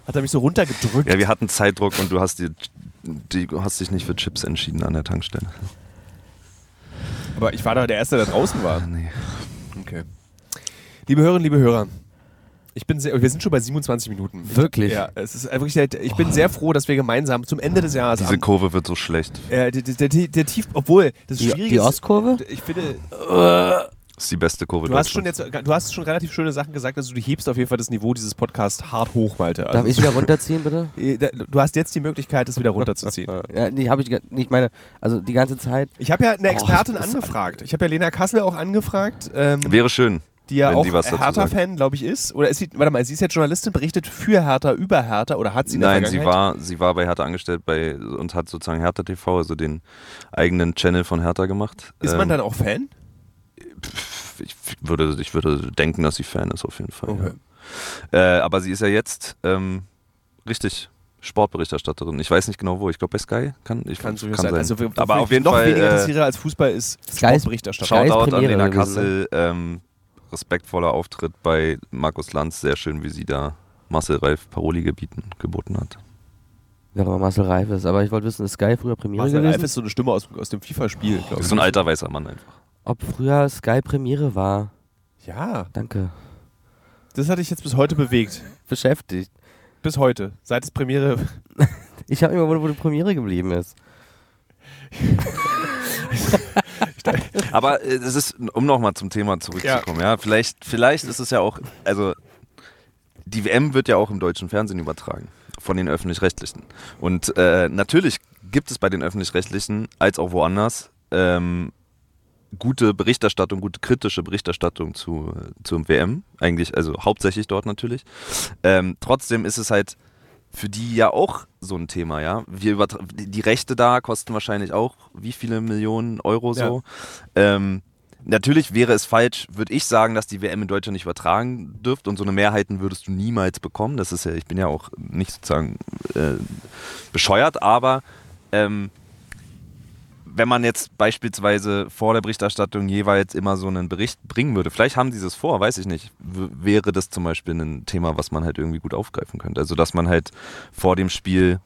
Hat er mich so runtergedrückt. Ja, wir hatten Zeitdruck und du hast, die, die, du hast dich nicht für Chips entschieden an der Tankstelle. Aber ich war doch der Erste, der draußen war. Nee. Okay. Liebe Hörerinnen, liebe Hörer, ich bin sehr, wir sind schon bei 27 Minuten. Wirklich? Ja, es ist wirklich, sehr- ich bin sehr froh, dass wir gemeinsam zum Ende des Jahres Diese Kurve wird so schlecht. äh, der, der, der, der Tief, obwohl das Die, Schwierige die ist, Ostkurve? ich finde, Das ist die beste Kurve du hast schon jetzt, du hast schon relativ schöne Sachen gesagt, also du hebst auf jeden Fall das Niveau dieses Podcasts hart hoch, Malte. Also, Darf ich wieder runterziehen, bitte? äh, Du hast jetzt die Möglichkeit, das wieder runterzuziehen. Ja, nee, habe ich nicht meine, also die ganze Zeit. Ich habe ja eine Expertin das ist- angefragt. Ich habe ja Lena Kassel auch angefragt, ähm, Wäre schön. Die ja auch Hertha-Fan, glaube ich, ist. Oder ist sie, warte mal, sie ist jetzt Journalistin, berichtet für Hertha, über Hertha oder hat sie Nein, sie war, sie war bei Hertha angestellt bei, und hat sozusagen Hertha TV, also den eigenen Channel von Hertha gemacht. Ist man Ähm, dann auch Fan? ich würde, ich würde denken, dass sie Fan ist auf jeden Fall. Okay. Ja. Äh, aber sie ist ja jetzt ähm, richtig Sportberichterstatterin. Ich weiß nicht genau wo. Ich glaube bei Sky kann ich Kann, kann durchaus sein. Also, aber auf jeden noch Fall weniger äh, interessiere als Fußball ist ist Shoutout an Lena Kassel. Ähm, respektvoller Auftritt bei Markus Lanz. Sehr schön, wie sie da Marcel Reif Paroli gebieten, geboten hat. Wer auch immer Marcel Reif ist. Aber ich wollte wissen, ist Sky früher Premiere Marcel gewesen? Reif ist so eine Stimme aus, aus dem FIFA-Spiel, glaube Das ich. ist so ein alter weißer Mann einfach. Ob früher Sky Premiere war. Ja, Danke. das hatte ich jetzt bis heute bewegt. Beschäftigt. Bis heute. Seit es Premiere. Ich habe immer, wo, wo die Premiere geblieben ist. Aber äh, es ist, um nochmal zum Thema zurückzukommen, ja. vielleicht, vielleicht ist es ja auch, also die WM wird ja auch im deutschen Fernsehen übertragen von den öffentlich-rechtlichen. Und äh, natürlich gibt es bei den öffentlich-rechtlichen als auch woanders ähm, gute Berichterstattung, gute kritische Berichterstattung zu, zum WM. Eigentlich, also hauptsächlich dort natürlich. Ähm, trotzdem ist es halt für die ja auch so ein Thema, ja. Wir übertra- die Rechte da kosten wahrscheinlich auch wie viele Millionen Euro so. Ähm, natürlich wäre es falsch, würde ich sagen, dass die WM in Deutschland nicht übertragen dürfte und so eine Mehrheiten würdest du niemals bekommen. Das ist ja, ich bin ja auch nicht sozusagen äh, bescheuert, aber ähm, wenn man jetzt beispielsweise vor der Berichterstattung jeweils immer so einen Bericht bringen würde, vielleicht haben die das vor, weiß ich nicht, wäre das zum Beispiel ein Thema, was man halt irgendwie gut aufgreifen könnte. Also, dass man halt vor dem Spiel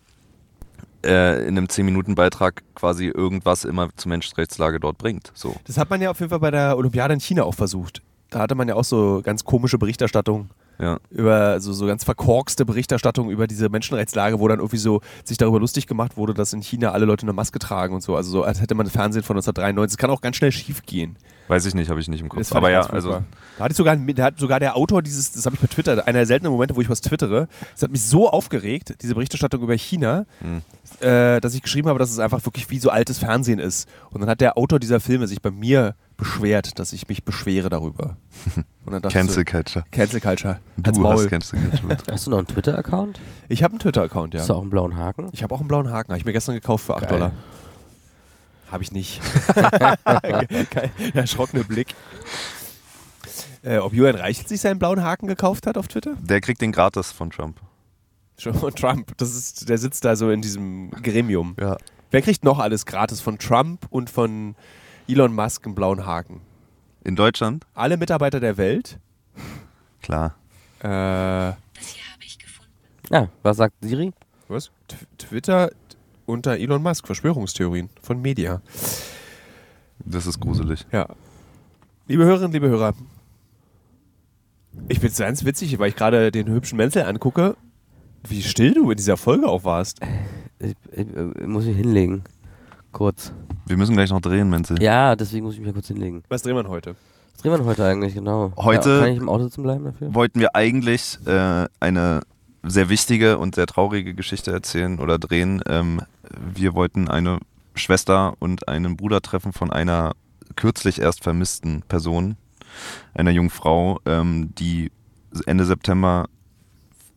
äh, in einem 10-Minuten-Beitrag quasi irgendwas immer zur Menschenrechtslage dort bringt. So. Das hat man ja auf jeden Fall bei der Olympiade in China auch versucht. Da hatte man ja auch so ganz komische Berichterstattung Ja. über so, so ganz verkorkste Berichterstattung über diese Menschenrechtslage, wo dann irgendwie so sich darüber lustig gemacht wurde, dass in China alle Leute eine Maske tragen und so. Also so als hätte man Fernsehen von 1993. Das kann auch ganz schnell schief gehen. Weiß ich nicht, habe ich nicht im Kopf. Aber ich ja, also. Da hat, sogar, ein- da hat sogar der Autor dieses, das habe ich bei Twitter, einer der seltenen Momente, wo ich was twittere, das hat mich so aufgeregt, diese Berichterstattung über China, Hm. äh, dass ich geschrieben habe, dass es einfach wirklich wie so altes Fernsehen ist. Und dann hat der Autor dieser Filme sich bei mir beschwert, dass ich mich beschwere darüber. Und dann dachte Cancel ich Culture. so, Cancel Culture. Du Maul. hast Cancel Culture. Hast du noch einen Twitter-Account? Ich habe einen Twitter-Account, ja. Hast du auch einen blauen Haken? Ich habe auch einen blauen Haken. Habe ich mir gestern gekauft für 8 Geil. Dollar. Habe ich nicht. Geil. Der erschrockene Blick. Äh, ob Julian Reichelt sich seinen blauen Haken gekauft hat auf Twitter? Der kriegt den gratis von Trump. Von Trump. Das ist, der sitzt da so in diesem Gremium. Ja. Wer kriegt noch alles gratis von Trump und von Elon Musk einen blauen Haken? In Deutschland? Alle Mitarbeiter der Welt. Klar. Äh, Das hier habe ich gefunden. Ja, was sagt Siri? was? T Twitter unter Elon Musk. Verschwörungstheorien von Media. Das ist gruselig. Ja. Liebe Hörerinnen, liebe Hörer, ich bin ganz witzig, weil ich gerade den hübschen Menzel angucke, wie still du in dieser Folge auch warst. Ich, ich, ich muss mich hinlegen. Kurz. Wir müssen gleich noch drehen, Menzel. Ja, deswegen muss ich mich ja kurz hinlegen. Was drehen wir heute? Was drehen wir heute eigentlich genau? Heute- Ja, kann ich im Auto sitzen bleiben dafür? Wollten wir eigentlich äh, eine sehr wichtige und sehr traurige Geschichte erzählen oder drehen. Ähm, wir wollten eine Schwester und einen Bruder treffen von einer kürzlich erst vermissten Person, einer jungen Frau, ähm, die Ende September,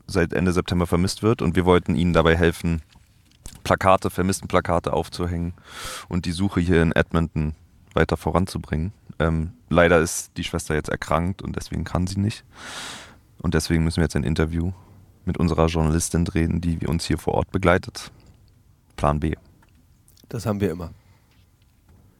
seit Ende September vermisst wird und wir wollten ihnen dabei helfen, Plakate, vermissten Plakate aufzuhängen und die Suche hier in Edmonton weiter voranzubringen. Ähm, leider ist die Schwester jetzt erkrankt und deswegen kann sie nicht. Und deswegen müssen wir jetzt ein Interview mit unserer Journalistin drehen, die uns hier vor Ort begleitet. Plan B. Das haben wir immer.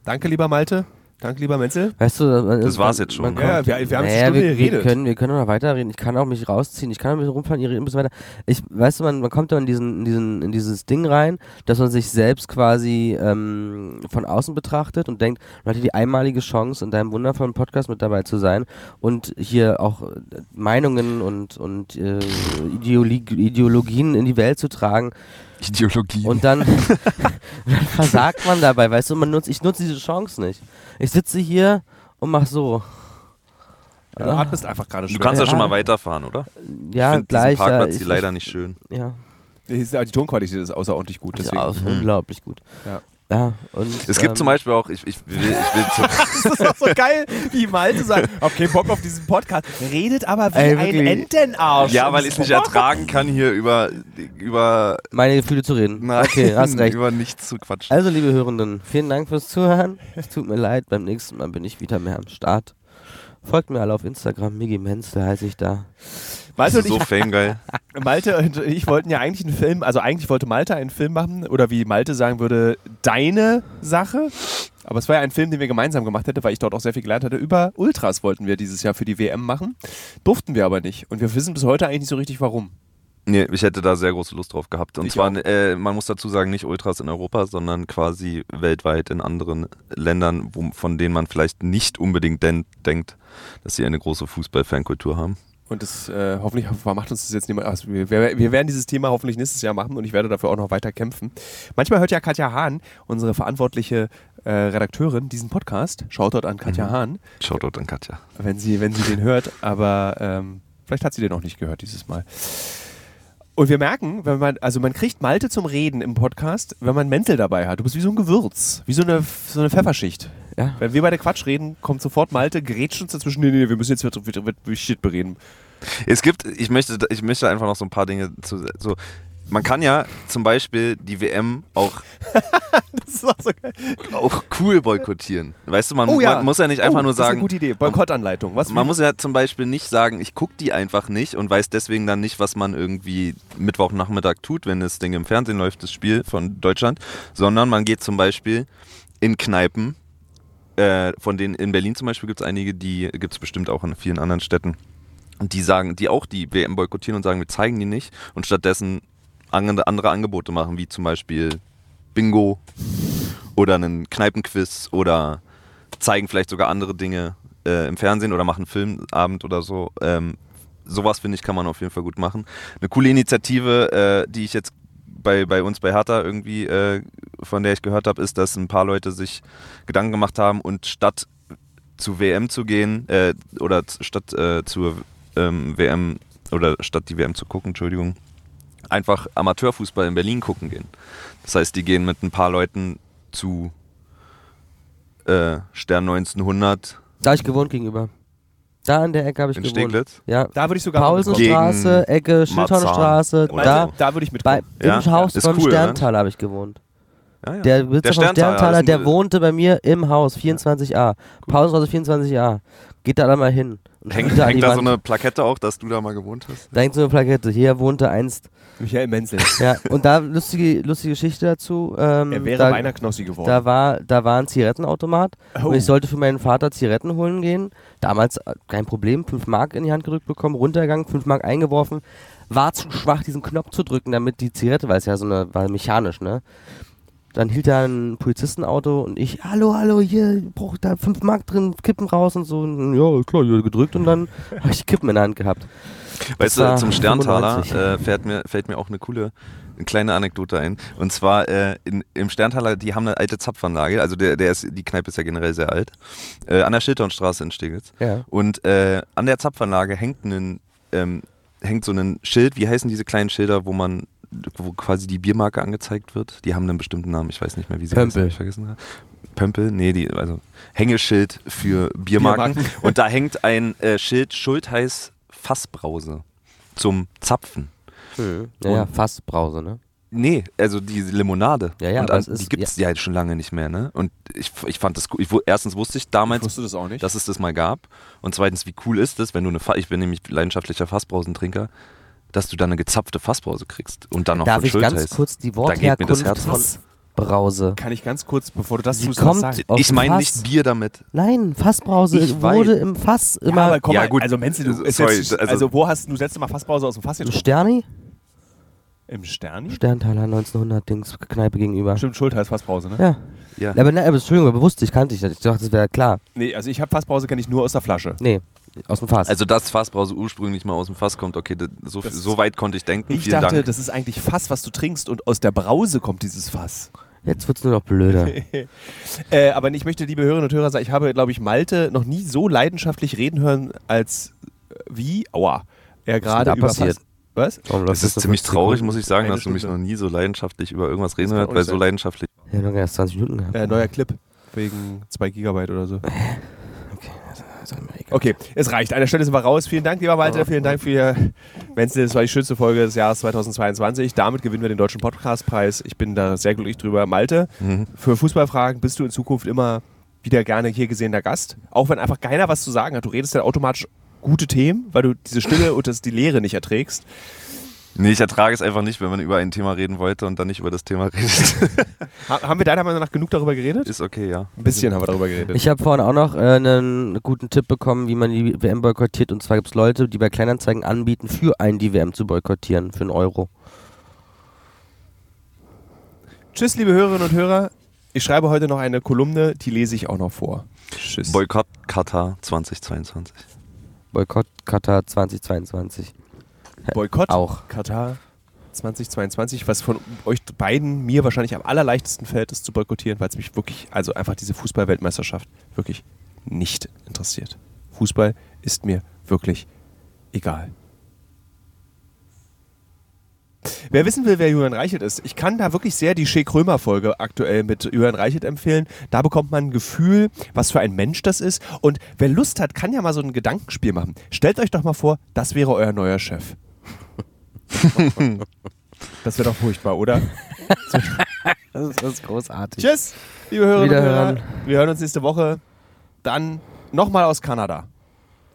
Danke, lieber Malte. Danke, lieber Menzel. Weißt du, Das war's man- jetzt schon, Ja, wir, wir haben naja, Stunde wir, wir geredet. können, wir können noch weiterreden. Ich kann auch mich rausziehen. Ich kann auch ein bisschen rumfahren, ihr redet ein bisschen weiter. Ich, weißt du, man, man kommt da in, diesen, in, diesen, in dieses Ding rein, dass man sich selbst quasi ähm, von außen betrachtet und denkt, man hatte die einmalige Chance, in deinem wundervollen Podcast mit dabei zu sein und hier auch äh, Meinungen und, und äh, Ideologie, Ideologien in die Welt zu tragen. Ideologie. Und dann, dann versagt man dabei, weißt du, man nutzt, ich nutze diese Chance nicht. Ich sitze hier und mach so. Ja, du atmest einfach gerade du schwer. kannst ja Ja. schon mal weiterfahren, oder? Ja, ich finde gleich. diesen Parkplatz ja, hier leider nicht schön. Ja, Die Tonqualität ist außerordentlich gut. Deswegen. ja ist unglaublich gut. Ja. Ja, und, Es gibt ähm, zum Beispiel auch, ich, ich will, ich will zu, Das ist auch so geil, wie Malte sagt, keinen Bock auf diesen Podcast, redet aber wie Ey, ein. Entenarsch. ja, weil ich es nicht ertragen kann, hier über, über, meine Gefühle zu reden. nein, Okay, hast recht. über nichts zu quatschen. Also, liebe Hörenden, vielen Dank fürs Zuhören. Es tut mir leid, beim nächsten Mal bin ich wieder mehr am Start. Folgt mir alle auf Instagram, Migi Menzel heiße ich da. Malte so ich, famegeil. Malte und ich wollten ja eigentlich einen Film, also eigentlich wollte Malte einen Film machen, oder wie Malte sagen würde, deine Sache. Aber es war ja ein Film, den wir gemeinsam gemacht hätten, weil ich dort auch sehr viel gelernt hatte. Über Ultras wollten wir dieses Jahr für die WM machen. Durften wir aber nicht. Und wir wissen bis heute eigentlich nicht so richtig, warum. Nee, ich hätte da sehr große Lust drauf gehabt. Und Ich zwar, äh, man muss dazu sagen, nicht Ultras in Europa, sondern quasi weltweit in anderen Ländern, wo, von denen man vielleicht nicht unbedingt den, denkt, dass sie eine große Fußball-Fankultur haben. Und das äh, hoffentlich macht uns das jetzt niemand. Also wir, wir, wir werden dieses Thema hoffentlich nächstes Jahr machen und ich werde dafür auch noch weiter kämpfen. Manchmal hört ja Katja Hahn, unsere verantwortliche äh, Redakteurin, diesen Podcast. Schaut dort an Katja Mhm. Hahn, Shoutout an Katja. wenn sie, wenn sie den hört. Aber ähm, vielleicht hat sie den noch nicht gehört dieses Mal. Und wir merken, wenn man, also man kriegt Malte zum Reden im Podcast, wenn man Mäntel dabei hat. Du bist wie so ein Gewürz, wie so eine, so eine Pfefferschicht. Ja. Wenn wir beide Quatsch reden, kommt sofort Malte, grätscht uns dazwischen. Nee, nee, wir müssen jetzt wieder, wieder, wieder Shit bereden. Es gibt, ich möchte, ich möchte einfach noch so ein paar Dinge zu, so, man kann ja zum Beispiel die WM auch, Das ist auch so geil. auch cool boykottieren. Weißt du, man, Oh ja. man muss ja nicht einfach Oh, nur Das ist eine sagen, gute Idee. Boykottanleitung. Was Man muss ja zum Beispiel nicht sagen, ich gucke die einfach nicht und weiß deswegen dann nicht, was man irgendwie Mittwochnachmittag tut, wenn das Ding im Fernsehen läuft, das Spiel von Deutschland, sondern man geht zum Beispiel in Kneipen, äh, von denen in Berlin zum Beispiel gibt es einige, die gibt es bestimmt auch in vielen anderen Städten, die sagen, die auch die WM boykottieren und sagen, wir zeigen die nicht und stattdessen andere, Angebote machen, wie zum Beispiel Bingo oder einen Kneipenquiz oder zeigen vielleicht sogar andere Dinge äh, im Fernsehen oder machen Filmabend oder so. Ähm, sowas finde ich kann man auf jeden Fall gut machen. Eine coole Initiative, äh, die ich jetzt bei, bei uns bei Hertha irgendwie, äh, von der ich gehört habe, ist, dass ein paar Leute sich Gedanken gemacht haben und statt zu WM zu gehen äh, oder statt äh, zur ähm, WM oder statt die WM zu gucken, Entschuldigung, einfach Amateurfußball in Berlin gucken gehen. Das heißt, die gehen mit ein paar Leuten zu äh, Stern 1900 Da ich gewohnt gegenüber. Da an der Ecke habe ich in gewohnt. Steglitz. Ja. Da würde ich sogar Paulsenstraße, Ecke, Schildhauerstraße, Marzahn. da da würde ich mit. bei, Ja, im Haus ist vom cool, Sterntaler habe ich gewohnt. Ja, ja. Der Besitzer Der vom Sterntaler, der wohnte bei mir im Haus, 24a. Pausenstraße 24a. Geht da dann mal hin. Und Hängt, die hängt da so eine Plakette auch, dass du da mal gewohnt hast? Da hängt so eine Plakette. Hier wohnte einst. Michael Menzel. Ja, und da lustige, lustige Geschichte dazu. Ähm, Er wäre da, beinahe Knossi geworden. da war, da war ein Zigarettenautomat Oh. und ich sollte für meinen Vater Zigaretten holen gehen. Damals äh, kein Problem, 5 Mark in die Hand gedrückt bekommen, runtergegangen, 5 Mark eingeworfen. War zu schwach, diesen Knopf zu drücken, damit die Zigarette, weil es ja so eine, war mechanisch, ne? Dann hielt da ein Polizistenauto und ich, hallo, hallo, hier, braucht da 5 Mark drin, Kippen raus und so. Und, ja, klar, hier gedrückt und dann habe ich Kippen in der Hand gehabt. Weißt du, zum Sterntaler 95. äh, fällt, mir, fällt mir auch eine coole, eine kleine Anekdote ein. Und zwar äh, in, im Sterntaler, die haben eine alte Zapfanlage, also der, der ist, die Kneipe ist ja generell sehr alt, äh, an der Schilternstraße in Steglitz. Ja. Und äh, an der Zapfanlage hängt, ein, ähm, hängt so ein Schild, wie heißen diese kleinen Schilder, wo man wo quasi die Biermarke angezeigt wird. Die haben einen bestimmten Namen, ich weiß nicht mehr, wie sie heißen, Pömpel. hab ich vergessen. Pömpel? Nee, die, also Hängeschild für Biermarken. Biermarken. Und da hängt ein äh, Schild Schultheiß Fassbrause zum Zapfen. Hm. Ja, ja, Fassbrause, ne? Nee, also die Limonade. Ja, ja, und an, ist- die gibt es ja. schon lange nicht mehr, ne? Und ich, ich fand das cool. Ich, erstens wusste ich damals, ich wusste das auch nicht. dass es das mal gab. Und zweitens, wie cool ist es, wenn du eine, Fa ich bin nämlich leidenschaftlicher Fassbrausentrinker, dass du dann eine gezapfte Fassbrause kriegst und dann noch Darf ich ganz Schultheiß. kurz die das Wortherkunft von. Fassbrause. Kann ich ganz kurz, bevor du das tust, kommt sagen? Ich meine nicht Bier damit. Nein, Fassbrause Ich wurde weiß. im Fass Ja, immer. aber komm Ja, mal, gut. also Menzel, du, Sorry, jetzt, also, also- wo hast du das letzte Mal Fassbrause aus dem Fass Im getrunken? Sterni? Im Sterni? Sterntaler 1900 Dings Kneipe gegenüber. Stimmt, Schuld heißt Fassbrause, ne? Ja. Ja. Aber, ne, aber Entschuldigung, aber bewusst, ich kannte dich. Ich dachte, das wäre klar. Nee, also ich habe Fassbrause kenne ich nur aus der Flasche. Nee, aus dem Fass. Also dass Fassbrause ursprünglich mal aus dem Fass kommt, okay, so, so weit konnte ich denken. Ich Vielen dachte, Dank. das ist eigentlich Fass, was du trinkst und aus der Brause kommt dieses Fass. Jetzt wird's nur noch blöder. Äh, aber ich möchte, liebe Hörerinnen und Hörer, sagen, ich habe, glaube ich, Malte noch nie so leidenschaftlich reden hören, als äh, wie, aua, er gerade über passiert? Fass- Was? Warum Es ist ziemlich traurig, Sekunden? muss ich sagen, dass du mich Stunde. noch nie so leidenschaftlich über irgendwas reden hört, weil nicht so sein. leidenschaftlich. Ja, noch erst 20 Minuten gehabt. Äh, neuer Clip. Wegen 2 Gigabyte oder so. Egal. Okay, es reicht. An der Stelle sind wir raus. Vielen Dank, lieber Malte. Vielen Dank für Wenzel. Das war die schönste Folge des Jahres 2022. Damit gewinnen wir den Deutschen Podcastpreis. Ich bin da sehr glücklich drüber. Malte, Mhm. für Fußballfragen bist du in Zukunft immer wieder gerne hier gesehener Gast. Auch wenn einfach keiner was zu sagen hat. Du redest dann automatisch gute Themen, weil du diese Stille und das, die Leere nicht erträgst. Nee, ich ertrage es einfach nicht, wenn man über ein Thema reden wollte und dann nicht über das Thema redet. Ha haben wir deiner Meinung nach genug darüber geredet? ist okay, ja. Ein bisschen haben wir darüber geredet. Ich habe vorhin auch noch äh, einen guten Tipp bekommen, wie man die WM boykottiert. Und zwar gibt es Leute, die bei Kleinanzeigen anbieten, für einen die WM zu boykottieren, für einen Euro. Tschüss, liebe Hörerinnen und Hörer. Ich schreibe heute noch eine Kolumne, die lese ich auch noch vor. Tschüss. Boykott Katar 2022. Boykott Katar 2022. Boykott Auch. Katar 2022, was von euch beiden mir wahrscheinlich am allerleichtesten fällt, ist zu boykottieren, weil es mich wirklich, also einfach diese Fußball-Weltmeisterschaft wirklich nicht interessiert. Fußball ist mir wirklich egal. Wer wissen will, wer Julian Reichelt ist, ich kann da wirklich sehr die Shea Krömer-Folge aktuell mit Julian Reichelt empfehlen. Da bekommt man ein Gefühl, was für ein Mensch das ist. Und wer Lust hat, kann ja mal so ein Gedankenspiel machen. Stellt euch doch mal vor, das wäre euer neuer Chef. das wäre doch furchtbar, oder? Das ist, das ist großartig. Tschüss, liebe Hörerinnen und Hörer. Wir hören uns nächste Woche. Dann nochmal aus Kanada.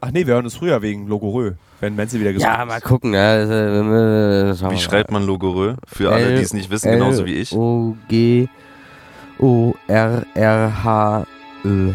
Ach nee, wir hören uns früher wegen Logorö, wenn Menzi wieder gesund Ja, mal gucken. Ja, äh, Wie schreibt man Logorö? Für alle, die es nicht wissen, genauso wie ich. O G O R R H Ö.